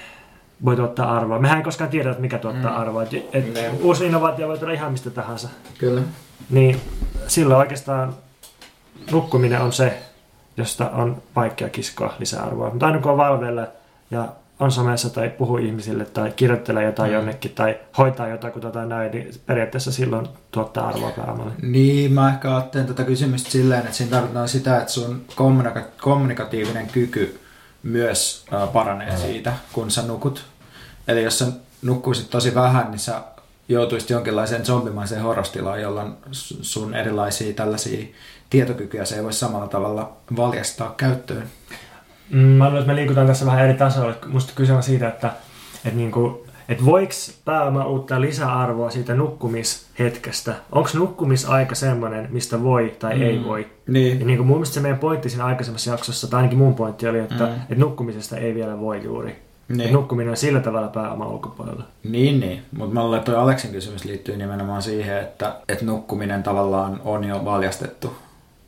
voi tuottaa arvoa. Mehän ei koskaan tiedä, että mikä tuottaa mm. arvoa. Et, et mm. Uusi innovaatio voi tulla ihan mistä tahansa. Kyllä. Niin silloin oikeastaan nukkuminen on se, josta on vaikea kiskoa lisäarvoa. Mutta aina kun on valveilla ja on somessa tai puhuu ihmisille tai kirjoittelee jotain mm. jonnekin tai hoitaa jotain kuin tota näin, niin periaatteessa silloin tuottaa arvoa pääomalle. Niin, mä ehkä ajattelen tätä kysymystä silleen, että siinä tarvitaan sitä, että sun kommunika- kommunikatiivinen kyky myös äh, paranee siitä, kun sä nukut. Eli jos sä nukkuisit tosi vähän, niin sä joutuisit jonkinlaiseen zombimaiseen horrostilaan, jolloin sun erilaisia tällaisia tietokykyä se ei voi samalla tavalla valjastaa käyttöön. Mm, mä luulen, että me liikutaan tässä vähän eri tasoilla. Musta kyse on siitä, että, että, niin kuin, että voiko pääoma uuttaa lisäarvoa siitä nukkumishetkestä? Onko nukkumisaika semmoinen, mistä voi tai mm. ei voi? Niin. Ja niin kuin mun mielestä se meidän pointti siinä aikaisemmassa jaksossa, tai ainakin mun pointti oli, että, mm. että nukkumisesta ei vielä voi juuri. Niin. nukkuminen on sillä tavalla pääoma ulkopuolella. Niin, niin. Mutta mä luulen, että Aleksin kysymys liittyy nimenomaan siihen, että, että nukkuminen tavallaan on jo valjastettu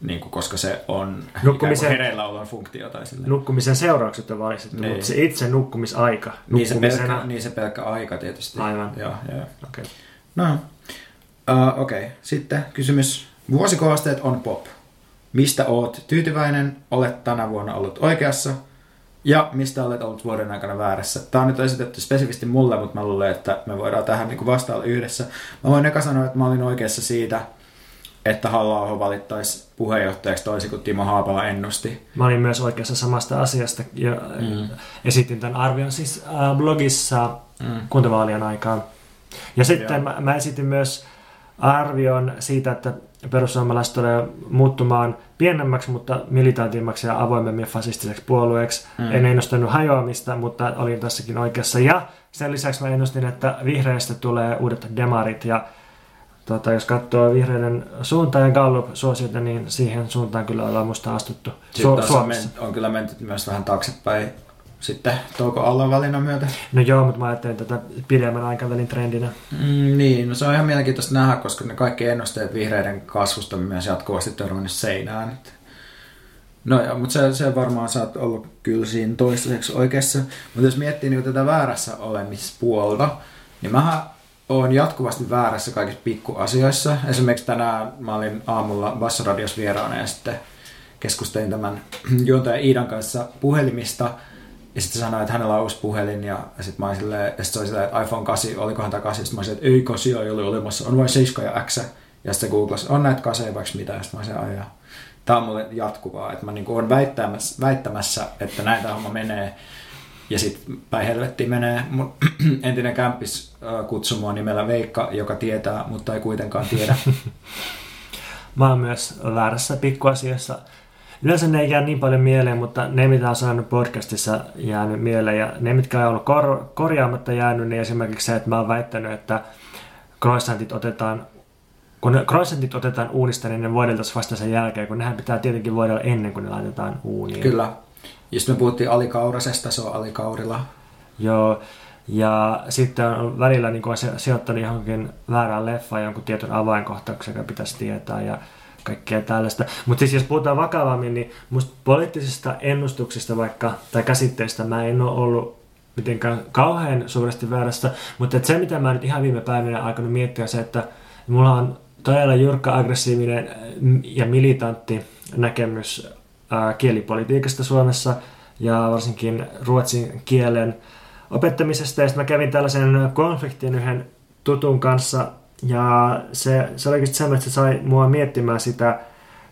niin kuin, koska se on nukkumisen, hereillä olon funktio. Tai sille. Nukkumisen seuraukset on valistettu, niin. mutta se itse nukkumisaika. Niin se, pelkkä, niin se pelkkä aika tietysti. Aivan. Joo, joo. Okay. No, Uh, Okei, okay. sitten kysymys. Vuosikoosteet on pop. Mistä oot tyytyväinen? Olet tänä vuonna ollut oikeassa. Ja mistä olet ollut vuoden aikana väärässä? Tämä on nyt esitetty spesifisti mulle, mutta mä luulen, että me voidaan tähän niin vastailla yhdessä. Mä voin eka sanoa, että mä olin oikeassa siitä, että halla valittaisi puheenjohtajaksi toisin kuin Timo Haapala ennusti. Mä olin myös oikeassa samasta asiasta ja mm. esitin tämän arvion siis äh, blogissa mm. kuntavaalien aikaan. Ja sitten mä, mä esitin myös arvion siitä, että perussuomalaiset tulee muuttumaan pienemmäksi, mutta militantimmaksi ja avoimemmin fasistiseksi puolueeksi. Mm. En ennustanut hajoamista, mutta olin tässäkin oikeassa. Ja sen lisäksi mä ennustin, että vihreistä tulee uudet demarit ja Tota, jos katsoo vihreiden suuntaan ja Gallup-suosiota, niin siihen suuntaan kyllä ollaan musta astuttu Su- Suomessa. On, on kyllä menty myös vähän taaksepäin sitten touko alla valinnan myötä. No joo, mutta mä ajattelin tätä pidemmän aikavälin trendinä. Mm, niin, no se on ihan mielenkiintoista nähdä, koska ne kaikki ennusteet vihreiden kasvusta myös jatkuvasti törmännyt seinään. No joo, mutta se, se varmaan sä oot ollut kyllä siinä toistaiseksi oikeassa. Mutta jos miettii niin tätä väärässä olemispuolta, niin mä oon jatkuvasti väärässä kaikissa pikkuasioissa. Esimerkiksi tänään mä olin aamulla Bassaradios vieraana ja sitten keskustelin tämän juontajan Iidan kanssa puhelimista – ja sitten sanoi, että hänellä on uusi puhelin ja sitten mä silleen, ja sit se oli silleen, että iPhone 8, olikohan tämä 8, sitten mä olin että ei 8 ei ole olemassa, on vain 7 ja X. Ja sitten googlasi, on näitä kaseja vaikka mitä, ja sitten mä olisin, että tämä on mulle jatkuvaa, että mä niin olen väittämässä, väittämässä, että näitä homma menee, ja sitten päin helvettiin menee. Mun entinen kämppis kutsui mua nimellä Veikka, joka tietää, mutta ei kuitenkaan tiedä. mä oon myös väärässä pikkuasiassa Yleensä ne ei jää niin paljon mieleen, mutta ne, mitä on saanut podcastissa jäänyt mieleen ja ne, mitkä on ollut kor- korjaamatta jäänyt, niin esimerkiksi se, että mä oon väittänyt, että croissantit otetaan kun croissantit otetaan uunista, niin ne voideltaisiin vasta sen jälkeen, kun nehän pitää tietenkin voidella ennen kuin ne laitetaan uuniin. Kyllä. Ja sitten me puhuttiin alikaurasesta, se on alikaurilla. Joo, ja sitten on välillä niin kuin sijoittanut johonkin väärään leffaan jonkun tietyn avainkohtauksen, joka pitäisi tietää. Ja kaikkea tällaista. Mutta siis jos puhutaan vakavammin, niin musta poliittisista ennustuksista vaikka, tai käsitteistä mä en ole ollut mitenkään kauhean suuresti väärässä, mutta se mitä mä nyt ihan viime päivinä aikana miettiä se, että mulla on todella jyrkkä, aggressiivinen ja militantti näkemys kielipolitiikasta Suomessa ja varsinkin ruotsin kielen opettamisesta. Ja sitten mä kävin tällaisen konfliktin yhden tutun kanssa ja se, se oli semmoinen, että se sai mua miettimään sitä,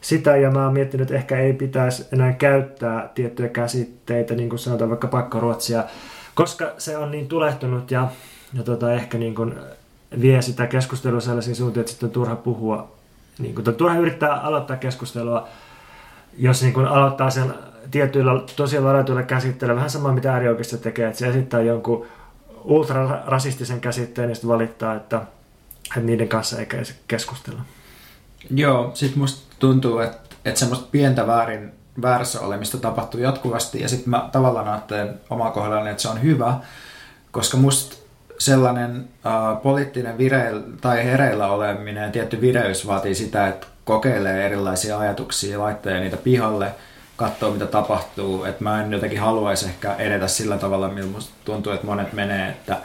sitä ja mä oon miettinyt, että ehkä ei pitäisi enää käyttää tiettyjä käsitteitä, niin kuin sanotaan vaikka pakkoruotsia, koska se on niin tulehtunut ja, ja tota, ehkä niin kuin vie sitä keskustelua sellaisiin suuntiin, että sitten on turha puhua, niin kuin, turha yrittää aloittaa keskustelua, jos niin kuin aloittaa sen tietyillä tosi varatuilla käsitteillä, vähän sama mitä äärioikeisto tekee, että se esittää jonkun ultrarasistisen käsitteen ja sitten valittaa, että että niiden kanssa ei keskustella. Joo, sit musta tuntuu, että, että semmoista pientä väärin, väärässä olemista tapahtuu jatkuvasti ja sitten mä tavallaan ajattelen omaa kohdallani, että se on hyvä, koska musta sellainen äh, poliittinen vireil, tai hereillä oleminen tietty vireys vaatii sitä, että kokeilee erilaisia ajatuksia, laittaa niitä pihalle, katsoo mitä tapahtuu. Että mä en jotenkin haluaisi ehkä edetä sillä tavalla, millä musta tuntuu, että monet menee, että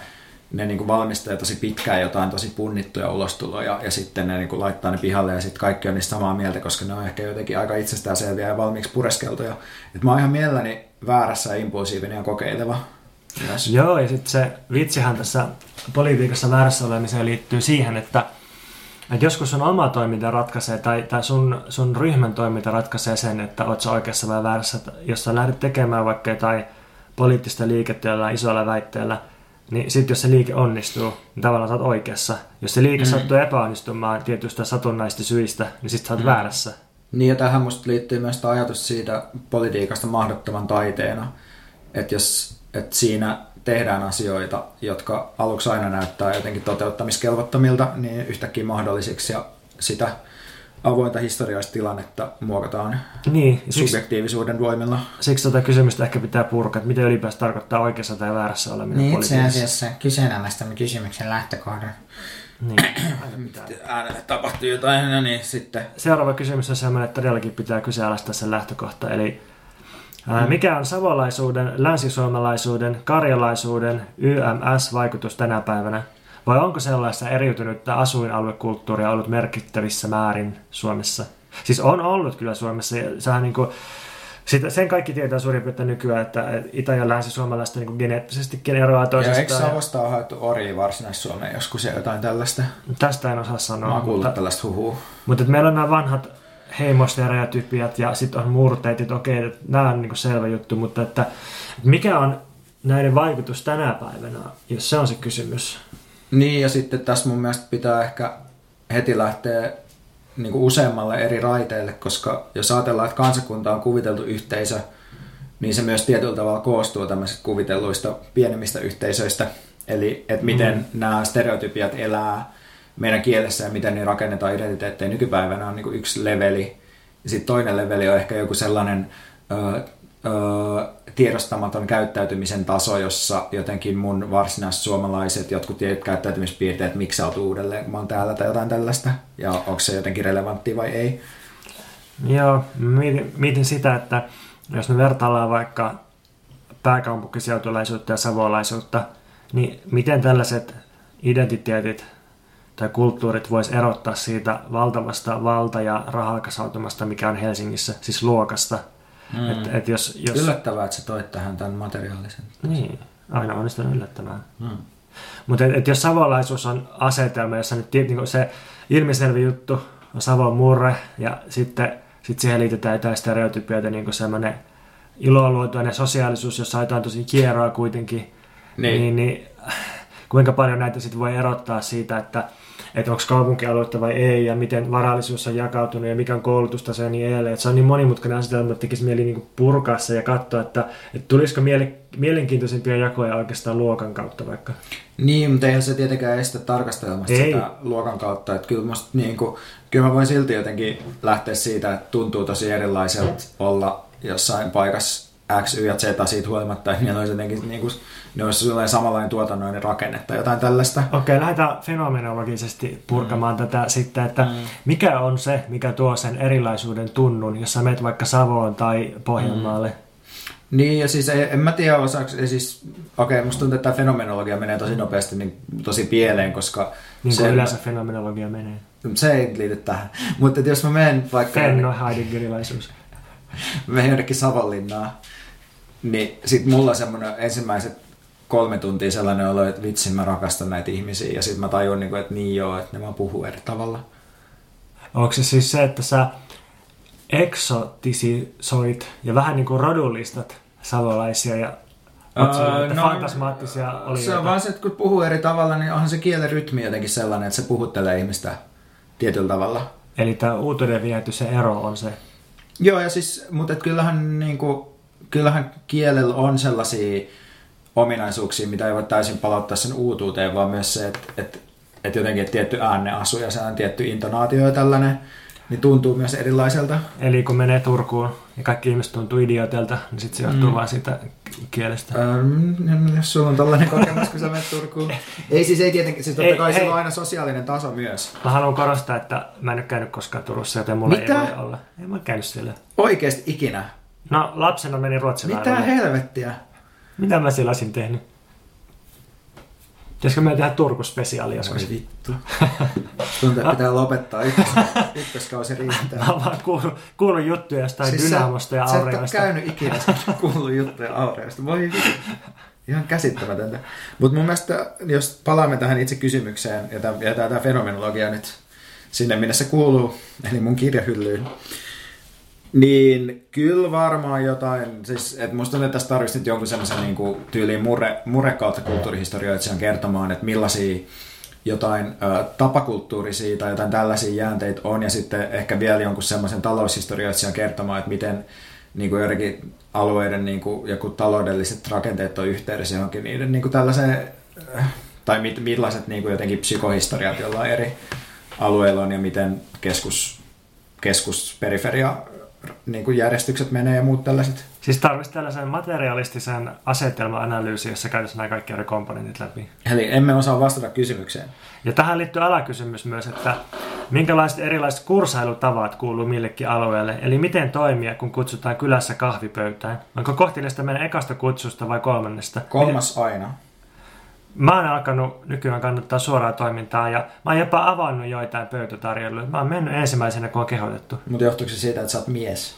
ne niin kuin valmistaa tosi pitkään jotain tosi punnittuja ulostuloja ja sitten ne niin kuin laittaa ne pihalle ja sitten kaikki on niistä samaa mieltä, koska ne on ehkä jotenkin aika itsestäänselviä ja valmiiksi pureskeltuja. Et mä oon ihan mielelläni väärässä impulsiivinen ja kokeileva. Myös. Joo, ja sitten se vitsihän tässä politiikassa väärässä olemiseen liittyy siihen, että, että joskus sun oma toiminta ratkaisee, tai, tai sun, sun ryhmän toiminta ratkaisee sen, että oot sä oikeassa vai väärässä. Jos sä lähdet tekemään vaikka jotain poliittista liikettä jollain isolla väitteellä, niin sitten jos se liike onnistuu, niin tavallaan sä oot oikeassa. Jos se liike mm. sattuu epäonnistumaan tietystä satunnaista syistä, niin sitten sä oot mm. väärässä. Niin ja tähän musta liittyy myös ajatus siitä politiikasta mahdottoman taiteena. Että jos että siinä tehdään asioita, jotka aluksi aina näyttää jotenkin toteuttamiskelvottomilta, niin yhtäkkiä mahdollisiksi ja sitä avointa historiallista tilannetta muokataan niin, subjektiivisuuden siksi, voimilla. Siksi tätä tota kysymystä ehkä pitää purkaa, että mitä ylipäänsä tarkoittaa oikeassa tai väärässä oleminen Niin itse asiassa kyseenalaistamme kysymyksen lähtökohdan. Niin, äänelle tapahtuu jotain, no niin sitten. Seuraava kysymys on sellainen, että todellakin pitää kyseenalaistaa sen lähtökohta, eli mm. mikä on savolaisuuden, länsisuomalaisuuden, karjalaisuuden YMS-vaikutus tänä päivänä? Vai onko sellaista eriytynyttä asuinaluekulttuuria ollut merkittävissä määrin Suomessa? Siis on ollut kyllä Suomessa. Ja sehän niin kuin, sitä, sen kaikki tietää suurin piirtein nykyään, että Itä- ja Länsi-suomalaiset niin geneettisestikin eroaa Ja toisistaan. eikö Savosta ole haettu Oriin varsinais-Suomeen joskus ja jotain tällaista? Tästä en osaa sanoa. Mä oon kuullut mutta, tällaista huhua. mutta että meillä on nämä vanhat heimostereotypiat ja sitten on murteet, että okei, että nämä on niin selvä juttu, mutta että mikä on näiden vaikutus tänä päivänä, jos se on se kysymys? Niin, ja sitten tässä mun mielestä pitää ehkä heti lähteä niin kuin useammalle eri raiteille, koska jos ajatellaan, että kansakunta on kuviteltu yhteisö, niin se myös tietyllä tavalla koostuu tämmöisistä kuvitelluista pienemmistä yhteisöistä. Eli että miten mm. nämä stereotypiat elää meidän kielessä ja miten ne rakennetaan identiteettejä nykypäivänä on niin kuin yksi leveli. Ja sitten toinen leveli on ehkä joku sellainen ö, ö, tiedostamaton käyttäytymisen taso, jossa jotenkin mun varsinaiset suomalaiset jotkut tietyt käyttäytymispiirteet miksautuu uudelleen, kun mä oon täällä tai jotain tällaista. Ja onko se jotenkin relevanttia vai ei. Joo, mietin, mietin sitä, että jos me vertaillaan vaikka pääkaupunkiseutulaisuutta ja savolaisuutta, niin miten tällaiset identiteetit tai kulttuurit vois erottaa siitä valtavasta valta- ja rahakasautumasta, mikä on Helsingissä, siis luokasta. Mm. Et, et jos, jos... Yllättävää, että sä toit tähän tämän materiaalisen. Niin, aina onnistun yllättämään. Mm. Mutta et, et jos savolaisuus on asetelma, jossa nyt niin se ilmiselvä juttu on Savon murre ja sitten sit siihen liitetään jotain stereotypioita, niin kuin semmoinen iloluotoinen sosiaalisuus, jossa jotain tosi kieroa kuitenkin, Niin. niin, niin kuinka paljon näitä sitten voi erottaa siitä, että, että onko kaupunkialuetta vai ei, ja miten varallisuus on jakautunut, ja mikä on koulutustaso ja niin edelleen. Että se on niin monimutkainen asetelma, että tekisi mieli niin purkaa se ja katsoa, että, että tulisiko miele, mielenkiintoisempia jakoja oikeastaan luokan kautta vaikka. Niin, mutta eihän se tietenkään estä tarkastelemasta Ei. sitä luokan kautta. Että kyllä, musta, niin kuin, kyllä mä voin silti jotenkin lähteä siitä, että tuntuu tosi erilaiselta olla jossain paikassa X, Y ja Z siitä huolimatta, että niillä olisi jotenkin niin kuin, ne olisi sellainen samanlainen tuotannollinen rakenne tai jotain tällaista. Okei, lähdetään fenomenologisesti purkamaan mm. tätä sitten, että mm. mikä on se, mikä tuo sen erilaisuuden tunnun, jos sä menet vaikka Savoon tai Pohjanmaalle? Mm. Niin, ja siis en, mä tiedä osaako, ja siis, okei, musta tuntuu, että tämä fenomenologia menee tosi nopeasti niin, tosi pieleen, koska Niin kuin se, yleensä fenomenologia menee. se ei liity tähän. Mutta jos mä menen vaikka... Fenno Heideggerilaisuus. menen jonnekin Savonlinnaan, niin sit mulla on semmoinen ensimmäiset kolme tuntia sellainen olo, että vitsi mä rakastan näitä ihmisiä ja sitten mä tajun, niin kuin, että niin joo, että ne vaan puhuu eri tavalla. Onko se siis se, että sä eksotisisoit ja vähän niin kuin rodullistat savolaisia ja Öö, että no, fantasmaattisia oli Se on vaan se, että kun puhuu eri tavalla, niin onhan se kielen rytmi jotenkin sellainen, että se puhuttelee ihmistä tietyllä tavalla. Eli tämä uutuuden viety, se ero on se. Joo, ja siis, mutta kyllähän, niin kuin, kyllähän kielellä on sellaisia ominaisuuksia, mitä ei voi täysin palauttaa sen uutuuteen, vaan myös se, että, että, että jotenkin että tietty äänne asuu ja se on tietty intonaatio ja tällainen, niin tuntuu myös erilaiselta. Eli kun menee Turkuun ja kaikki ihmiset tuntuu idiotilta, niin sitten se johtuu mm. vaan siitä kielestä. Ähm, jos sulla on tällainen kokemus, kun sä menet Turkuun. Ei siis ei tietenkin, siis totta Ei, kai sillä on aina sosiaalinen taso myös. Mä haluan korostaa, että mä en ole käynyt koskaan Turussa, joten mulla Mitä? ei voi olla. En mä käynyt siellä. Oikeesti ikinä. No, lapsena menin Ruotsin Mitä helvettiä? Mitä mä siellä olisin tehnyt? Pitäisikö meidän tehdä Turku-spesiaali joskus? Oi vittu. Tuntuu, että pitää lopettaa. Ykkös, ykköskausi riittää. Mä oon vaan kuullut, kuullut juttuja jostain siis Dynamosta ja sä, sä et ole käynyt ikinä, kuullut juttuja Aureosta. Voi. Ihan käsittämätöntä. Mutta mun mielestä, jos palaamme tähän itse kysymykseen, ja tämä, ja tämä fenomenologia nyt sinne, minne se kuuluu, eli mun kirjahyllyyn, niin kyllä varmaan jotain, siis että musta tuntuu, että tässä tarvitsisi jonkun semmoisen niin kuin, tyyliin murre, murre kautta kulttuurihistorioitsijan kertomaan, että millaisia jotain ö, tapakulttuurisia tai jotain tällaisia jäänteitä on, ja sitten ehkä vielä jonkun semmoisen taloushistorioitsijan kertomaan, että miten niin kuin joidenkin alueiden niin kuin, joku taloudelliset rakenteet on yhteydessä johonkin niiden niin kuin tällaiseen, tai mit, millaiset niin kuin jotenkin psykohistoriat jollain eri alueilla on, ja miten keskus, keskusperiferia niin kuin järjestykset menee ja muut tällaiset. Siis tarvitsisi tällaisen materialistisen asetelma-analyysin, jossa käytäisiin nämä kaikki eri komponentit läpi. Eli emme osaa vastata kysymykseen. Ja tähän liittyy alakysymys myös, että minkälaiset erilaiset kursailutavat kuuluu millekin alueelle, eli miten toimia, kun kutsutaan kylässä kahvipöytään. Onko kohteliasta mennä ekasta kutsusta vai kolmannesta? Kolmas aina. Mä oon alkanut nykyään kannattaa suoraa toimintaa ja mä oon jopa avannut joitain pöytätarjoiluja. Mä oon mennyt ensimmäisenä, kun on kehotettu. Mutta johtuuko se siitä, että sä oot mies?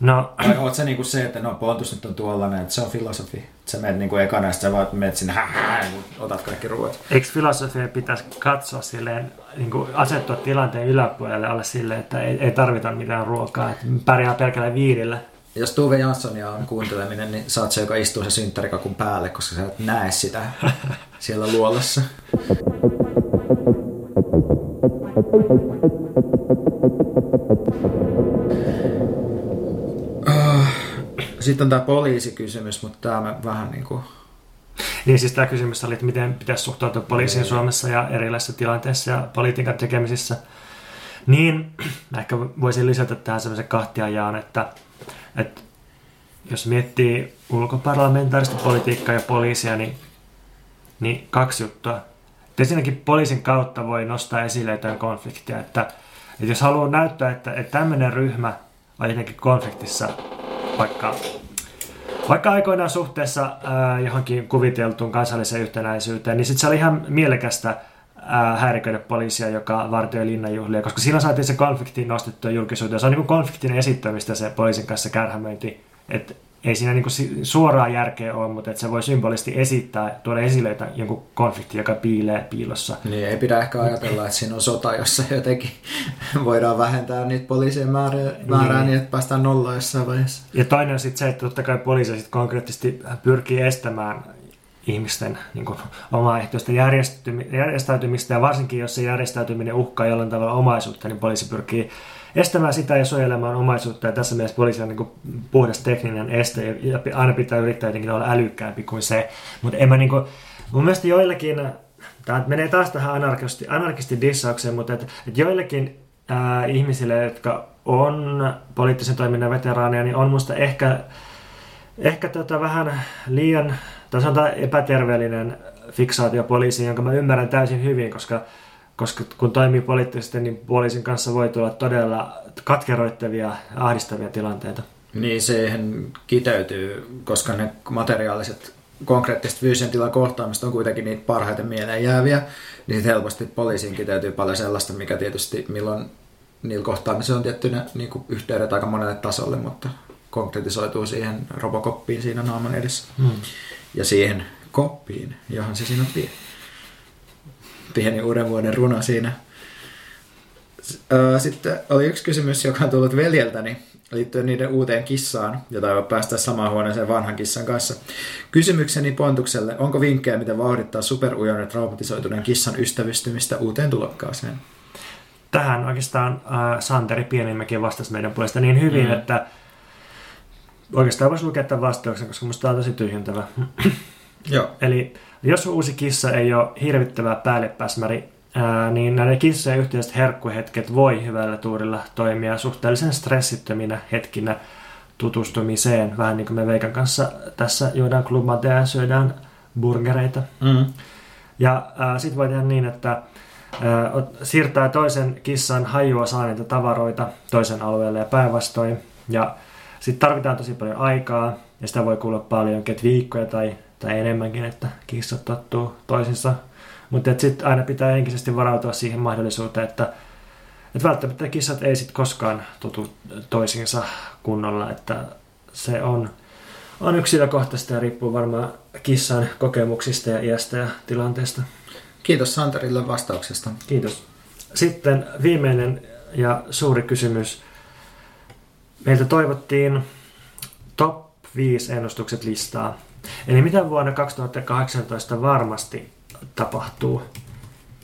No, Vai oot sä niinku se, että no Pontus nyt on tuollainen, että se on filosofi. Että sä menet niinku ekana ja sä vaan menet sinne, hä, hä, otat kaikki ruoat. eikö filosofia pitäisi katsoa silleen, niin kuin asettua tilanteen yläpuolelle, olla silleen, että ei, ei tarvita mitään ruokaa, että pärjää pelkällä viidillä. Jos Tuve Janssonia on kuunteleminen, niin saat se, joka istuu se synttärikakun päälle, koska sä et näe sitä siellä luolassa. Sitten on tämä poliisikysymys, mutta tämä mä vähän niin kuin... Niin siis tämä kysymys oli, että miten pitäisi suhtautua poliisiin Suomessa ja erilaisissa tilanteissa ja politiikan tekemisissä. Niin, ehkä voisin lisätä tähän semmoisen kahtiajaan, että, että jos miettii ulkoparlamentaarista politiikkaa ja poliisia, niin, niin kaksi juttua. Ensinnäkin poliisin kautta voi nostaa esille jotain konfliktia, että, että jos haluaa näyttää, että, että tämmöinen ryhmä on jotenkin konfliktissa vaikka vaikka aikoinaan suhteessa ää, johonkin kuviteltuun kansalliseen yhtenäisyyteen, niin sitten se oli ihan mielekästä ää, häiriköidä poliisia, joka vartioi linnanjuhlia, koska silloin saatiin se konflikti nostettua julkisuuteen. Se on niin konfliktin esittämistä se poliisin kanssa kärhämöinti. Et ei siinä niin kuin suoraa järkeä ole, mutta että se voi symbolisesti esittää, tuoda esille jonkun konflikti, joka piilee piilossa. Niin ei pidä ehkä ajatella, että siinä on sota, jossa jotenkin voidaan vähentää niitä poliisien määrää, määrää Niin. niin, että päästään nollaan jossain vaiheessa. Ja toinen on sitten se, että totta kai poliisi sit konkreettisesti pyrkii estämään ihmisten niin kuin, omaehtoista järjestäytymi- järjestäytymistä, ja varsinkin jos se järjestäytyminen uhkaa jollain tavalla omaisuutta, niin poliisi pyrkii estämään sitä ja suojelemaan omaisuutta, ja tässä mielessä poliisi on niin kuin, puhdas tekninen este, ja aina pitää yrittää jotenkin olla älykkäämpi kuin se. Mutta en mä niin kuin, mun mielestä joillakin, tämä menee taas tähän anarkisti, anarkisti dissaukseen, mutta et, et joillekin ää, ihmisille, jotka on poliittisen toiminnan veteraaneja, niin on musta ehkä, ehkä tota vähän liian, tai sanotaan epäterveellinen fiksaatio poliisiin, jonka mä ymmärrän täysin hyvin, koska, koska kun toimii poliittisesti, niin poliisin kanssa voi tulla todella katkeroittavia ja ahdistavia tilanteita. Niin siihen kiteytyy, koska ne materiaaliset konkreettiset fyysisen tilan kohtaamista on kuitenkin niitä parhaiten mieleen jääviä, niin sit helposti poliisiin kiteytyy paljon sellaista, mikä tietysti milloin niillä kohtaamisilla on tiettynä niin kuin yhteydet aika monelle tasolle, mutta konkretisoituu siihen robokoppiin siinä naaman edessä. Hmm. Ja siihen koppiin, johon se sinut vie. Pieni uuden vuoden runo siinä. Sitten oli yksi kysymys, joka on tullut veljeltäni liittyen niiden uuteen kissaan, jota ei voi päästä samaan huoneeseen vanhan kissan kanssa. Kysymykseni Pontukselle, onko vinkkejä, miten vauhdittaa superujon ja traumatisoituneen kissan ystävystymistä uuteen tulokkaaseen? Tähän oikeastaan äh, Santeri Pienimäki vastasi meidän puolesta niin hyvin, mm. että oikeastaan voisi lukea tämän vastauksen, koska musta tämä on tosi tyhjentävä. Joo. Eli jos uusi kissa ei ole hirvittävä päällepäsmäri, ää, niin näiden kissojen yhteiset herkkuhetket voi hyvällä tuurilla toimia suhteellisen stressittöminä hetkinä tutustumiseen. Vähän niin kuin me Veikan kanssa tässä juodaan klubatea ja syödään burgereita. Mm. Ja sitten voi tehdä niin, että siirtää toisen kissan hajua saaneita tavaroita toisen alueelle ja päinvastoin. Ja sitten tarvitaan tosi paljon aikaa, ja sitä voi kuulla paljon, että viikkoja tai, tai enemmänkin, että kissat tottuu toisinsa. Mutta sitten aina pitää henkisesti varautua siihen mahdollisuuteen, että, että välttämättä kissat ei sitten koskaan totu toisiinsa kunnolla, että se on, on yksilökohtaista ja riippuu varmaan kissan kokemuksista ja iästä ja tilanteesta. Kiitos Santerille vastauksesta. Kiitos. Sitten viimeinen ja suuri kysymys. Meiltä toivottiin top 5 ennustukset listaa. Eli mitä vuonna 2018 varmasti tapahtuu.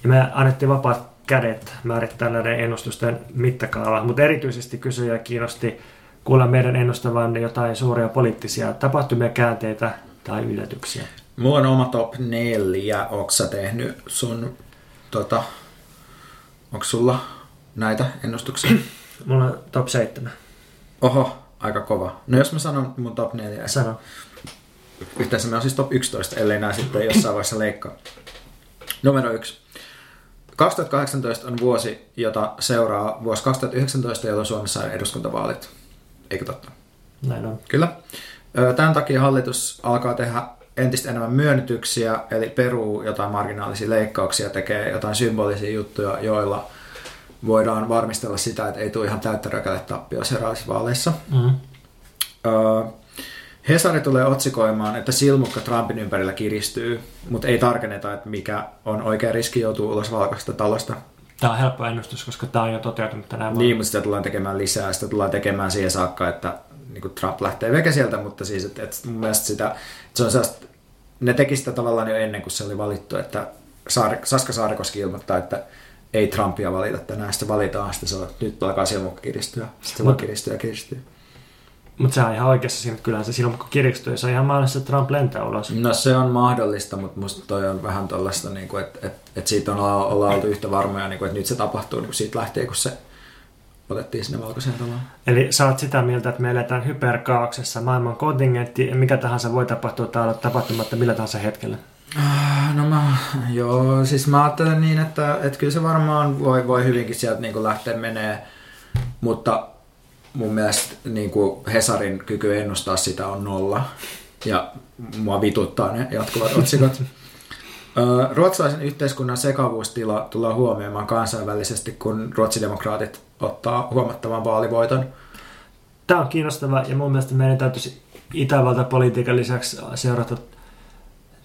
Ja me annettiin vapaat kädet määrittää näiden ennustusten mittakaava, mutta erityisesti kysyjä kiinnosti kuulla meidän ennustavan jotain suuria poliittisia tapahtumia, käänteitä tai yllätyksiä. Mulla on oma top 4. Onko sä tehnyt sun, tota, onko sulla näitä ennustuksia? Mulla on top 7. Oho, aika kova. No jos mä sanon mun top 4, Sano. yhteensä meillä on siis top 11, ellei nää sitten jossain vaiheessa leikkaa. Numero 1. 2018 on vuosi, jota seuraa vuosi 2019, jolloin Suomessa on eduskuntavaalit. Eikö totta? Näin on. Kyllä. Tämän takia hallitus alkaa tehdä entistä enemmän myönnytyksiä, eli peruu jotain marginaalisia leikkauksia, tekee jotain symbolisia juttuja, joilla voidaan varmistella sitä, että ei tule ihan täyttä rökäle-tappia seuraavissa vaaleissa. Mm. Öö, Hesari tulee otsikoimaan, että silmukka Trumpin ympärillä kiristyy, mutta ei tarkenneta, että mikä on oikea riski joutua ulos valkoisesta talosta. Tämä on helppo ennustus, koska tämä on jo toteutunut tänään Niin, mutta sitä tullaan tekemään lisää. Sitä tullaan tekemään siihen saakka, että niin kuin Trump lähtee veke sieltä, mutta siis, että, että mun mielestä sitä, että se on sellaista, ne teki sitä tavallaan jo ennen kuin se oli valittu, että Saar, Saska Saarikoski ilmoittaa, että ei Trumpia valita tänään, sitten valitaan, sitten se on, nyt alkaa silmukka kiristyä, sitten se vaan kiristyy ja kiristyy. Mutta se on ihan oikeassa siinä, että kyllähän se silloin kun kiristyy, se on ihan mahdollista, että Trump lentää ulos. No se on mahdollista, mutta musta toi on vähän tällaista, niin kuin, että, että, että siitä on olla- ollaan oltu yhtä varmoja, niin kuin, että nyt se tapahtuu niin kuin siitä lähtien, kun se otettiin sinne valkoiseen taloon. Eli sä oot sitä mieltä, että me eletään hyperkaauksessa, maailman kontingentti, mikä tahansa voi tapahtua tai olla tapahtumatta millä tahansa hetkellä. Ah, No mä, joo, siis mä ajattelen niin, että, että kyllä se varmaan voi, voi hyvinkin sieltä niin kuin lähteä menee, mutta mun mielestä niin kuin Hesarin kyky ennustaa sitä on nolla ja mua vituttaa ne jatkuvat otsikot. Ruotsalaisen yhteiskunnan sekavuustila tullaan huomioimaan kansainvälisesti, kun ruotsidemokraatit ottaa huomattavan vaalivoiton. Tämä on kiinnostava ja mun mielestä meidän täytyisi Itävalta-politiikan lisäksi seurata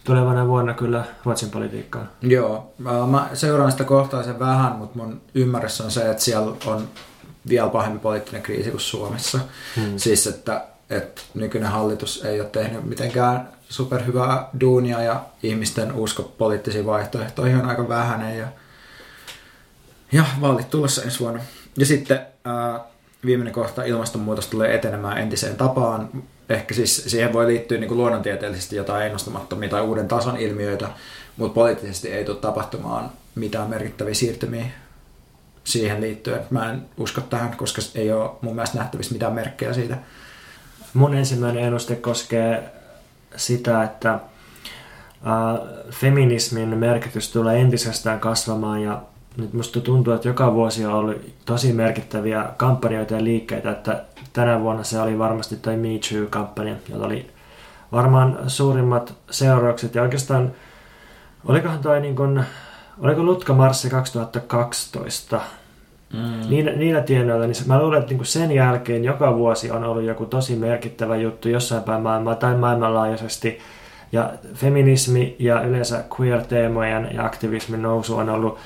tulevana vuonna kyllä Ruotsin politiikkaa. Joo, mä- mä seuraan sitä kohtaisen vähän, mutta mun ymmärrys on se, että siellä on vielä pahempi poliittinen kriisi kuin Suomessa. Hmm. Siis, että, että nykyinen hallitus ei ole tehnyt mitenkään superhyvää duunia ja ihmisten usko poliittisiin vaihtoehtoihin on aika vähäinen ja, ja vaalit tulossa ensi vuonna. Ja sitten ää, viimeinen kohta, ilmastonmuutos tulee etenemään entiseen tapaan. Ehkä siis siihen voi liittyä niin kuin luonnontieteellisesti jotain ennustamattomia tai uuden tason ilmiöitä, mutta poliittisesti ei tule tapahtumaan mitään merkittäviä siirtymiä siihen liittyen. Mä en usko tähän, koska ei ole mun mielestä nähtävissä mitään merkkejä siitä. Mun ensimmäinen ennuste koskee sitä, että äh, feminismin merkitys tulee entisestään kasvamaan ja nyt musta tuntuu, että joka vuosi on ollut tosi merkittäviä kampanjoita ja liikkeitä, että tänä vuonna se oli varmasti toi Me Too-kampanja, jolla oli varmaan suurimmat seuraukset ja oikeastaan olikohan toi niin kuin, oliko Lutka Marssi 2012 Mm. Niillä, niillä tienoilla, niin mä luulen, että niinku sen jälkeen joka vuosi on ollut joku tosi merkittävä juttu jossain päin maailmaa tai maailmanlaajuisesti. Ja feminismi ja yleensä queer-teemojen ja aktivismin nousu on ollut,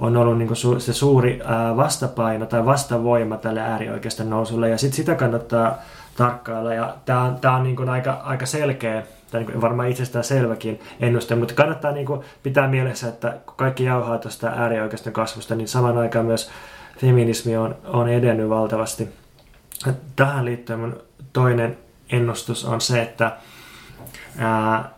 on ollut niinku su, se suuri ää, vastapaino tai vastavoima tälle äärioikeiston nousulle. Ja sit sitä kannattaa tarkkailla. Ja tämä on, tää on niinku aika, aika selkeä, tai niinku varmaan itsestään selväkin ennuste, mutta kannattaa niinku pitää mielessä, että kun kaikki jauhaa tuosta äärioikeiston kasvusta, niin saman aikaan myös feminismi on, on edennyt valtavasti. Tähän liittyen mun toinen ennustus on se, että ää,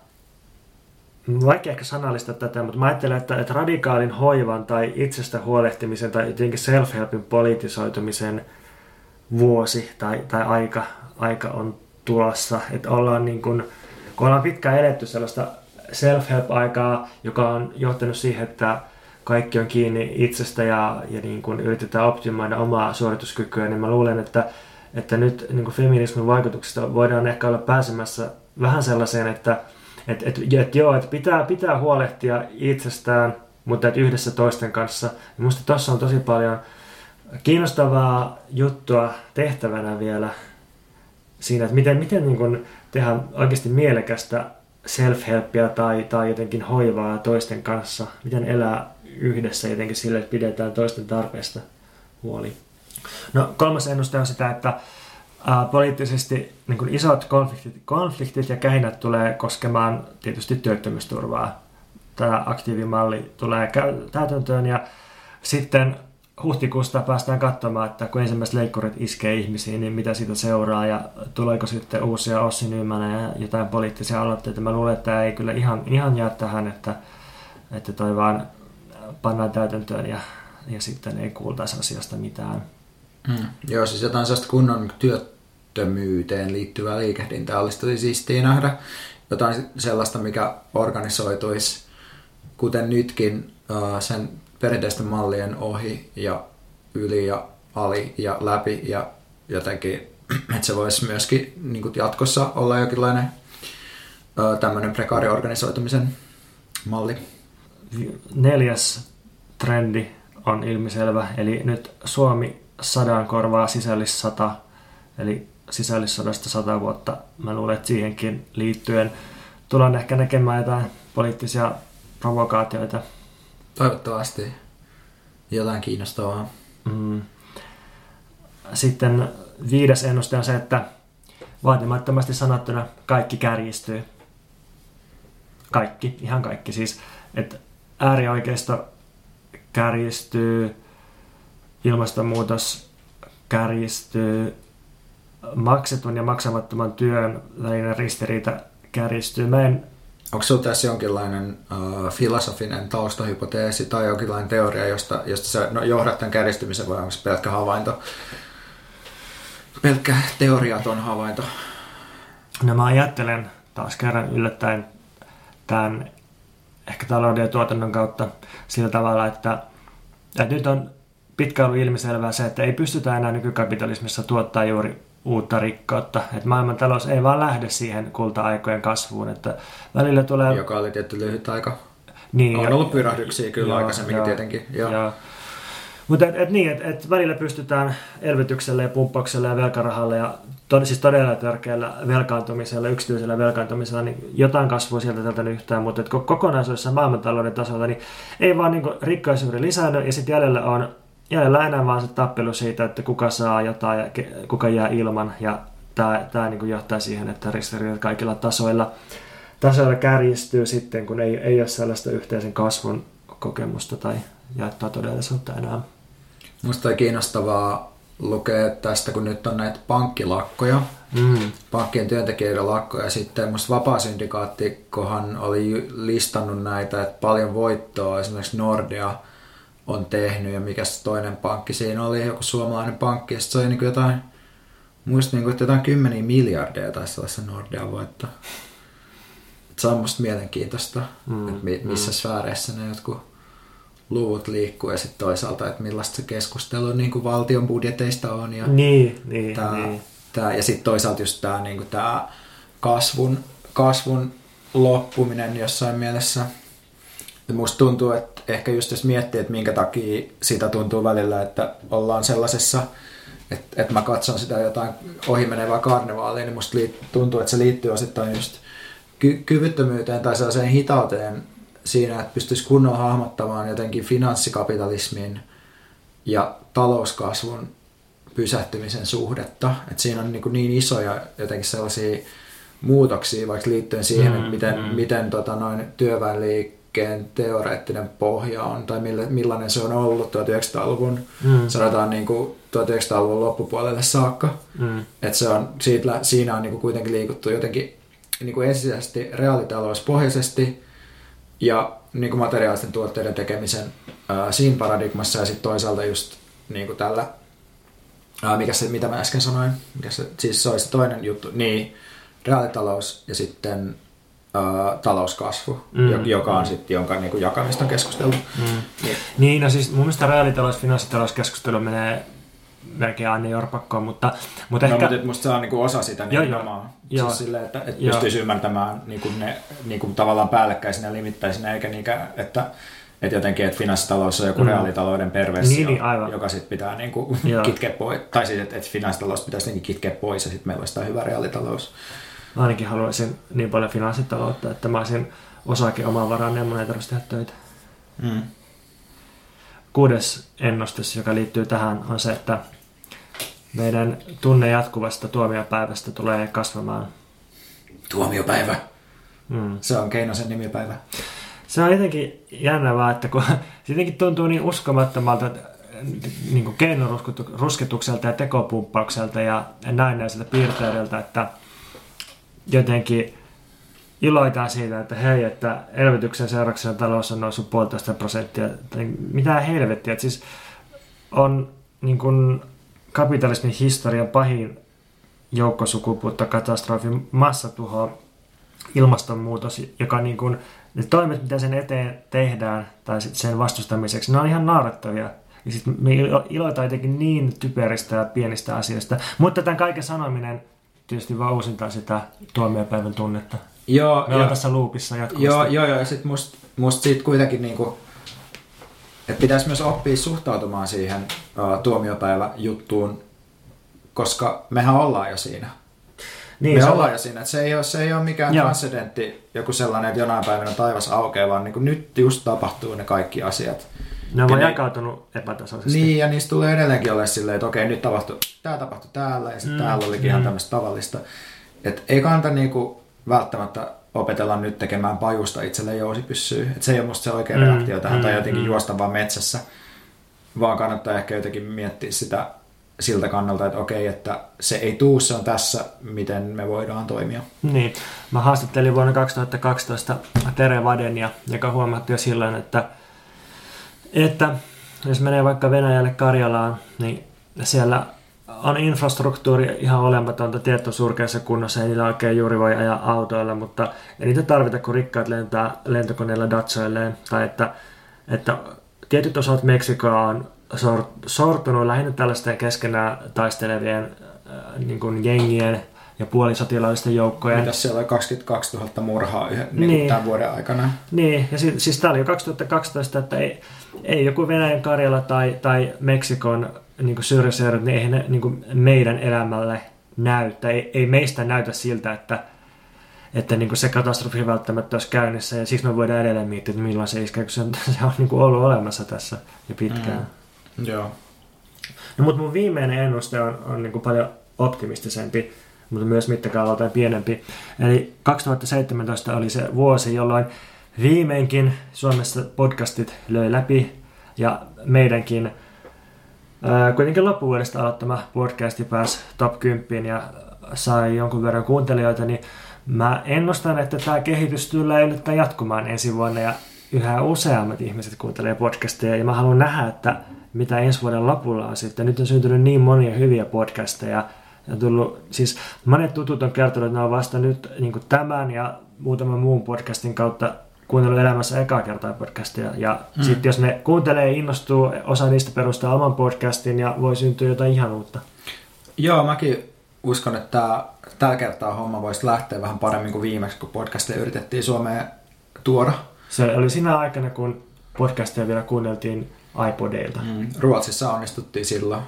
vaikea ehkä sanallistaa tätä, mutta mä ajattelen, että, että radikaalin hoivan tai itsestä huolehtimisen tai jotenkin self-helpin politisoitumisen vuosi tai, tai aika, aika on tulossa. Että ollaan niin kuin, kun ollaan pitkään eletty sellaista self-help-aikaa, joka on johtanut siihen, että kaikki on kiinni itsestä ja, ja niin kuin yritetään optimoida omaa suorituskykyä, niin mä luulen, että, että nyt niin kuin feminismin vaikutuksista voidaan ehkä olla pääsemässä vähän sellaiseen, että et, et, et joo, että pitää, pitää huolehtia itsestään, mutta et yhdessä toisten kanssa. Ja tuossa on tosi paljon kiinnostavaa juttua tehtävänä vielä siinä, että miten, miten niin kun tehdä oikeasti mielekästä self-helpia tai, tai jotenkin hoivaa toisten kanssa. Miten elää yhdessä jotenkin sille, että pidetään toisten tarpeesta huoli. No kolmas ennuste on sitä, että ää, poliittisesti niin kuin isot konfliktit, konfliktit ja kähinät tulee koskemaan tietysti työttömyysturvaa. Tämä aktiivimalli tulee käy- täytäntöön ja sitten huhtikuusta päästään katsomaan, että kun ensimmäiset leikkurit iskee ihmisiin, niin mitä siitä seuraa ja tuleeko sitten uusia Ossi Nyymänä ja jotain poliittisia aloitteita. Mä luulen, että tämä ei kyllä ihan, ihan jää tähän, että, että toi vaan pannaan täytäntöön ja, ja sitten ei kuultaisi asiasta mitään. Mm. Joo, siis jotain sellaista kunnon työttömyyteen liittyvää liikehdintää olisi tosi siistiä nähdä. Jotain sellaista, mikä organisoituisi, kuten nytkin, sen perinteisten mallien ohi ja yli ja ali ja läpi ja jotenkin, että se voisi myöskin niin kuin jatkossa olla jokinlainen tämmöinen prekaariorganisoitumisen malli. Neljäs trendi on ilmiselvä, eli nyt Suomi sadan korvaa sisällissata, eli sisällissodasta sata vuotta. Mä luulen, että siihenkin liittyen tullaan ehkä näkemään jotain poliittisia provokaatioita. Toivottavasti jotain kiinnostavaa. Mm. Sitten viides ennuste on se, että vaatimattomasti sanottuna kaikki kärjistyy. Kaikki, ihan kaikki. Siis, että äärioikeisto kärjistyy, ilmastonmuutos kärjistyy, maksetun ja maksamattoman työn välinen ristiriita kärjistyy. Mä en Onko sinulla tässä jonkinlainen uh, filosofinen taustahypoteesi tai jonkinlainen teoria, josta, josta sä no, johdat tämän kärjistymisen vai onko se pelkkä havainto? Pelkkä teoriaton havainto. No mä ajattelen taas kerran yllättäen tämän ehkä talouden ja tuotannon kautta sillä tavalla, että, että nyt on pitkään ollut ilmiselvää se, että ei pystytä enää nykykapitalismissa tuottaa juuri uutta rikkautta. Että maailmantalous ei vaan lähde siihen kulta-aikojen kasvuun. Että välillä tulee... Joka oli tietty lyhyt aika. Niin, on ollut pyrähdyksiä kyllä joo, aikaisemminkin joo, tietenkin. Joo. Joo. Mutta et, et niin, että et välillä pystytään elvytyksellä ja pumppauksella ja velkarahalla ja tod, siis todella tärkeällä velkaantumisella, yksityisellä velkaantumisella, niin jotain kasvua sieltä tältä yhtään, mutta et kokonaisuudessa maailmantalouden tasolta niin ei vaan niin rikkaus juuri lisännyt ja sitten jäljellä on jäljellä enää vaan se tappelu siitä, että kuka saa jotain ja kuka jää ilman ja tämä, tämä niin johtaa siihen, että ristiriidat kaikilla tasoilla, tasoilla kärjistyy sitten, kun ei, ei ole sellaista yhteisen kasvun kokemusta tai jaettua todellisuutta enää. Minusta on kiinnostavaa lukea tästä, kun nyt on näitä pankkilakkoja, mm. pankkien työntekijöiden lakkoja. Sitten minusta vapaasyndikaattikohan oli listannut näitä, että paljon voittoa esimerkiksi Nordea on tehnyt ja mikä se toinen pankki siinä oli, joku suomalainen pankki. Sitten se oli niin jotain, muista niin kuin, että jotain kymmeniä miljardeja taisi olla se Nordea voitto. Se on musta mielenkiintoista, mm, että missä mm. sfääreissä ne jotkut luvut liikkuu ja sitten toisaalta, että millaista se keskustelu niin kuin valtion budjeteista on. Ja niin, niin, tää, niin. Tää, ja sitten toisaalta just tämä niin tää kasvun, kasvun loppuminen jossain mielessä. Ja musta tuntuu, että ehkä just jos miettii, että minkä takia sitä tuntuu välillä, että ollaan sellaisessa, että, että mä katson sitä jotain ohimenevää karnevaalia, niin musta tuntuu, että se liittyy osittain just ky- kyvyttömyyteen tai sellaiseen hitauteen siinä, että pystyisi kunnolla hahmottamaan jotenkin finanssikapitalismin ja talouskasvun pysähtymisen suhdetta. Että siinä on niin, niin isoja jotenkin sellaisia muutoksia vaikka liittyen siihen, mm, että miten, mm. miten tota noin työväenliikkeen teoreettinen pohja on tai millainen se on ollut 1900-luvun, mm. sanotaan niin kuin 1900-luvun loppupuolelle saakka. Mm. Että se on, siitä, siinä on niin kuin kuitenkin liikuttu jotenkin niin kuin ensisijaisesti reaalitalouspohjaisesti ja niin kuin materiaalisten tuotteiden tekemisen ää, siinä paradigmassa ja sitten toisaalta just niin kuin tällä, ää, mikä se, mitä mä äsken sanoin, mikä se, siis se olisi toinen juttu, niin reaalitalous ja sitten ää, talouskasvu, mm. joka on sitten, jonka niin kuin jakamista on keskusteltu. Mm. Niin. niin, no siis mun mielestä reaalitalous, finanssitalouskeskustelu menee melkein aina jorpakkoon, mutta, mutta no, ehkä... mutta musta se on niinku osa sitä nimenomaan. Joo, siis silleen, että, että pystyisi ymmärtämään niinku ne niinku tavallaan päällekkäisinä ja limittäisinä, eikä niinkään, että että jotenkin, että finanssitalous on joku mm. reaalitalouden perversio, niin, niin, aivan. joka sitten pitää niinku kitkeä pois. Tai siis, että, että finanssitalous pitäisi niin kitkeä pois ja sitten meillä olisi tämä hyvä reaalitalous. Mä ainakin haluaisin niin paljon finanssitaloutta, että mä olisin osakin oman varaan ja mun ei tarvitsisi tehdä töitä. Mm. Kuudes ennustus, joka liittyy tähän, on se, että meidän tunne jatkuvasta tuomiopäivästä tulee kasvamaan. Tuomiopäivä. Mm. Se on Keinosen nimipäivä. Se on jotenkin jännä vaan, että kun se jotenkin tuntuu niin uskomattomalta niin kuin keinorusketukselta ja tekopumppaukselta ja näennäiseltä piirteydeltä, että jotenkin iloitaan siitä, että hei, että elvytyksen seurauksena talous on noussut puolitoista prosenttia. Mitä helvettiä, että siis on niin kuin kapitalismin historian pahin joukkosukupuutta katastrofi, massatuho, ilmastonmuutos, joka niin kuin, ne toimet, mitä sen eteen tehdään tai sen vastustamiseksi, ne on ihan naurattavia. Ja sitten me iloitaan jotenkin niin typeristä ja pienistä asioista. Mutta tämän kaiken sanominen tietysti vaan uusintaa sitä tuomiopäivän tunnetta. Joo, Me ollaan joo, tässä loopissa jatkuvasti. joo, joo, joo, ja sit must, must siitä kuitenkin niinku, että pitäisi myös oppia suhtautumaan siihen uh, tuomiopäiväjuttuun, koska mehän ollaan jo siinä. niin, me se ollaan jo siinä, että se ei ole, se ei ole mikään Joo. transcendentti, joku sellainen, että jonain päivänä taivas aukeaa, vaan niin kuin nyt just tapahtuu ne kaikki asiat. Ne on vaan jakautunut epätasaisesti. Niin, ja niistä tulee edelleenkin ole silleen, että okei, nyt tapahtui, tämä tapahtui täällä, ja sitten Mm, täällä olikin ihan mm. tämmöistä tavallista. Että ei kannata niinku välttämättä opetella nyt tekemään pajusta itselleen jousipyssyä. Että se ei ole musta se oikea Mm, mm, reaktio tähän, mm, tai jotenkin mm. juosta vaan metsässä. Vaan kannattaa ehkä jotenkin miettiä sitä siltä kannalta, että okei, että se ei tuu, se on tässä, miten me voidaan toimia. Niin. Mä haastattelin vuonna 2012 Tere Vadenia, joka huomatti jo silloin, että, että jos menee vaikka Venäjälle Karjalaan, niin siellä on infrastruktuuri ihan olematonta, tiet surkeassa kunnossa, ei niillä oikein juuri voi ajaa autoilla, mutta ei niitä tarvita, kun rikkaat lentää lentokoneella Datsoilleen. Tai että, että tietyt osat Meksikoa on sor- sortunut lähinnä tällaisten keskenään taistelevien äh, niin kuin jengien ja puolisotilaallisten joukkojen. Mitäs siellä oli 22 000 murhaa yhden, niin. Niin. Tämän vuoden aikana? Niin, ja siis, siis tämä oli jo 2012, että ei, ei joku Venäjän Karjala tai, tai Meksikon niin syrjäseudut, niin eihän ne niin meidän elämälle näytä. Ei, ei meistä näytä siltä, että, että niin se katastrofi välttämättä olisi käynnissä. Ja siksi me voidaan edelleen miettiä, että milloin se iskee, kun se on, se on niin ollut olemassa tässä jo pitkään. Mm. Joo. No, mutta mun viimeinen ennuste on, on niin paljon optimistisempi, mutta myös mittakaavaltaan pienempi. Eli 2017 oli se vuosi, jolloin viimeinkin Suomessa podcastit löi läpi ja meidänkin ää, kuitenkin loppuvuodesta aloittama podcasti pääsi top 10 ja sai jonkun verran kuuntelijoita, niin mä ennustan, että tämä kehitys tulee nyt jatkumaan ensi vuonna ja yhä useammat ihmiset kuuntelee podcasteja ja mä haluan nähdä, että mitä ensi vuoden lopulla on sitten. Nyt on syntynyt niin monia hyviä podcasteja ja tullut, siis monet tutut on kertonut, että ne on vasta nyt niin tämän ja muutaman muun podcastin kautta kuunnellut elämässä ekaa kertaa podcastia. Ja mm. sitten jos ne kuuntelee ja innostuu, osa niistä perustaa oman podcastin ja voi syntyä jotain ihan uutta. Joo, mäkin uskon, että tällä kertaa homma voisi lähteä vähän paremmin kuin viimeksi, kun podcasteja yritettiin Suomeen tuoda. Se oli siinä aikana, kun podcastia vielä kuunneltiin iPodeilta. Mm. Ruotsissa onnistuttiin silloin.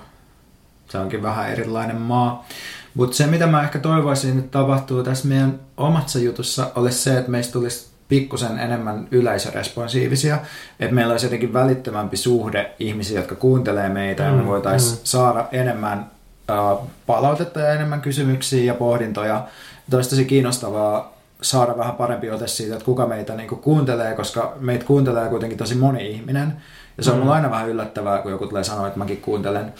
Se onkin vähän erilainen maa. Mutta se, mitä mä ehkä toivoisin, että tapahtuu tässä meidän omassa jutussa, olisi se, että meistä tulisi pikkusen enemmän yleisöresponsiivisia. Että meillä olisi jotenkin välittömämpi suhde ihmisiä, jotka kuuntelee meitä, mm, ja me Mm, voitaisiin mm. saada enemmän äh, palautetta ja enemmän kysymyksiä ja pohdintoja. Olisi tosi kiinnostavaa saada vähän parempi ote siitä, että kuka meitä niin kuuntelee, koska meitä kuuntelee kuitenkin tosi moni ihminen. Ja se on Mm. mulla aina vähän yllättävää, kun joku tulee sanoa, että mäkin kuuntelen.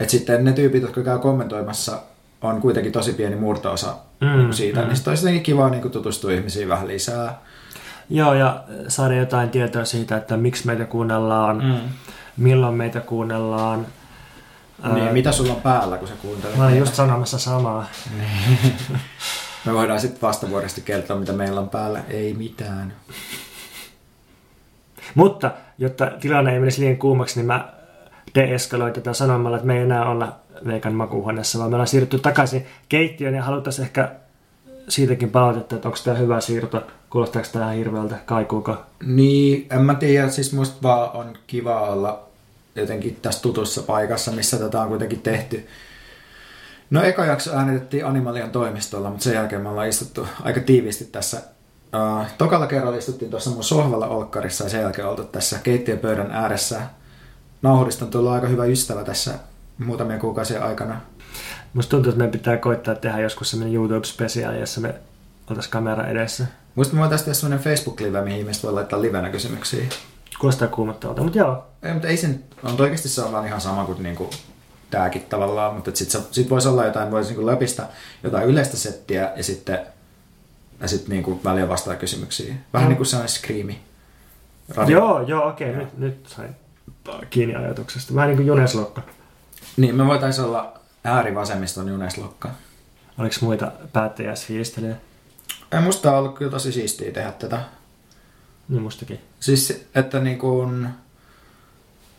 Että sitten ne tyypit, jotka käy kommentoimassa, on kuitenkin tosi pieni murto-osa Mm, mm, siitä. mm. Niin sitten olisi jotenkin kiva niin tutustua ihmisiin vähän lisää. Joo, ja saada jotain tietoa siitä, että miksi meitä kuunnellaan, mm. Milloin meitä kuunnellaan. Niin, Ää, mitä sulla on päällä, kun sä kuuntelet? Mä olin just sanomassa samaa. Me voidaan sitten vastavuoroisesti kertoa, mitä meillä on päällä. Ei mitään. Mutta, jotta tilanne ei menisi liian kuumaksi, niin mä deeskaloin tätä sanomalla, että me ei enää olla veikan makuuhuoneessa, vaan me ollaan siirrytty takaisin keittiöön ja haluttaisiin ehkä siitäkin palautetta, että onko tämä hyvä siirto, kuulostaako tämä hirveältä, kaikuuko. Niin, en mä tiedä, siis musta vaan on kiva olla jotenkin tässä tutussa paikassa, missä tätä on kuitenkin tehty. No eka jakso äänitettiin Animalian toimistolla, mutta sen jälkeen me ollaan istuttu aika tiiviisti tässä. Uh, tokalla kerralla istuttiin tuossa mun sohvalla olkkarissa ja sen jälkeen oltu tässä keittiöpöydän ääressä. Nauhurista on tullut aika hyvä ystävä tässä muutamia kuukausien aikana. Musta tuntuu, että meidän pitää koittaa tehdä joskus semmoinen YouTube-spesiaali, jossa me oltaisiin kamera edessä. Muista me voitaisiin tehdä semmoinen Facebook-live, mihin ihmiset voi laittaa livenä kysymyksiä. Kuulostaa kuumottavalta, mutta joo. Ei, mutta ei sen, on oikeasti se on vaan ihan sama kuin niinku tääkin tavallaan, mutta sitten sit voisi olla jotain, voisi niinku läpistä jotain yleistä settiä ja sitten ja sitten niinku väliä vastaa kysymyksiä. Vähän Mm. niin kuin sellainen screami. Radio. Joo, joo, okei, okay, nyt, nyt sain kiinni ajatuksesta. Vähän niin kuin Junes Lokka. Niin, me voitaisiin olla äärivasemmiston Juneslokka. Oliko muita päättäjäisfiilistelyjä? Ei, musta on ollut kyllä tosi siistiä tehdä tätä. Niin mustakin. Siis, että niin kuin,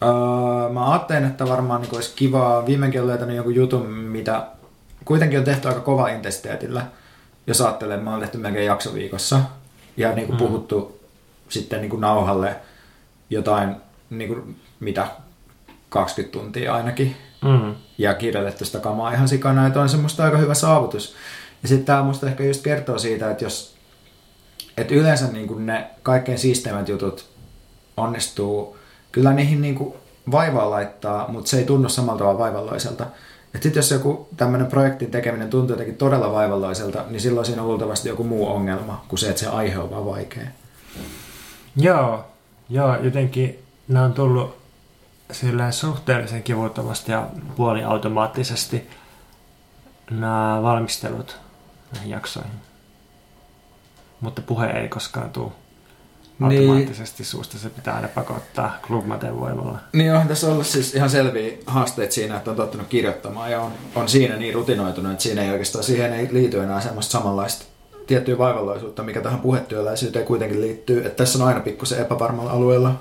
öö, mä ajattelin, että varmaan niin olisi kivaa. Viimeinkin olen löytänyt jonkun jutun, mitä kuitenkin on tehty aika kova intensiteetillä. jos ajattelee, mä oon tehty melkein jakso viikossa ja niin kuin Mm. puhuttu sitten niin kuin nauhalle jotain, niin kuin, mitä 20 tuntia ainakin Mm. ja kirjoitettu sitä kamaa ihan sikana, että on semmoista aika hyvä saavutus. Ja sitten tämä musta ehkä just kertoo siitä, että jos että yleensä niin kuin ne kaikkein siisteimmät jutut onnistuu, kyllä niihin niin kuin vaivaa laittaa, mutta se ei tunnu samalla tavalla vaivalloiselta. Että sitten jos joku tämmöinen projektin tekeminen tuntuu jotenkin todella vaivalloiselta, niin silloin siinä on luultavasti joku muu ongelma kuin se, että se aihe on vaan vaikea. Joo, joo, jotenkin nämä on tullut silleen suhteellisen kivuttomasti ja puoliautomaattisesti nämä valmistelut näihin jaksoihin. Mutta puhe ei koskaan tule Niin. automaattisesti suusta, se pitää aina pakottaa klubmaten voimalla. Niin on tässä ollut siis ihan selviä haasteita siinä, että on tottunut kirjoittamaan ja on, on siinä niin rutinoitunut, että siinä ei oikeastaan siihen ei liity enää semmoista samanlaista tiettyä vaivalloisuutta, mikä tähän puhetyöläisyyteen kuitenkin liittyy. Että tässä on aina pikkusen epävarmalla alueella.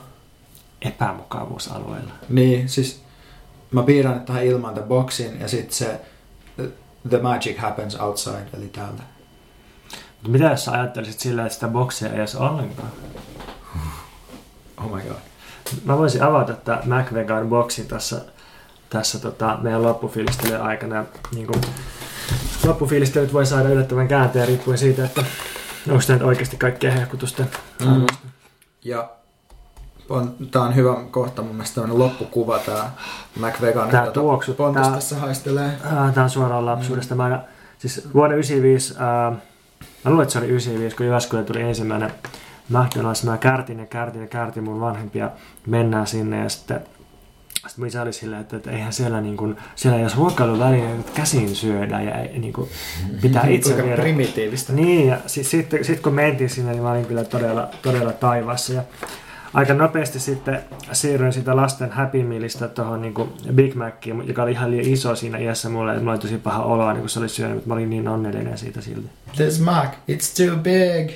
Epämukavuusalueella. Niin, siis mä piirrän tähän ilmaan the boxin ja sitten se the magic happens outside, eli täältä. Mutta mitä jos sä ajattelisit sillä, että sitä boksia ei olisi ollenkaan? Oh my god. Mä voisin avata tätä MacVegan boksin tässä, tässä tota, meidän loppufiilistelyjen aikana. Niin kuin, loppufiilistelyt voi saada yllättävän käänteen riippuen siitä, että onko tämä oikeasti kaikkea hehkutusten Mm. Ja on, tää on hyvä kohta mun mielestä tämmönen loppukuva tää McVegan, Tää tuoksu, Pontus tää- tässä haistelee. Tämä on suoraan lapsuudesta. Mä aina, siis vuonna 95, ää, mä luulen, että se oli 95, kun Jyväskylä tuli ensimmäinen McDonald's. Mä kärtin ja kärtin ja kärtin mun vanhempia. Mennään sinne ja sitten sitten mun isä oli silleen, että, että eihän siellä, niin kuin, siellä jos ruokailuvälineet käsin syödään ja ei, niin kuin, pitää itse Kuinka viedä. primitiivistä. Niin, ja sitten sit, sit kun mentiin sinne, niin mä olin kyllä todella, todella taivaassa. Ja aika nopeasti sitten siirryin sitä lasten Happy Mealista tuohon niin Big Maciin, joka oli ihan liian iso siinä iässä mulle, mulla oli tosi paha oloa, niin kun se oli syönyt, mutta mä olin niin onnellinen siitä silti. This Mac, it's too big.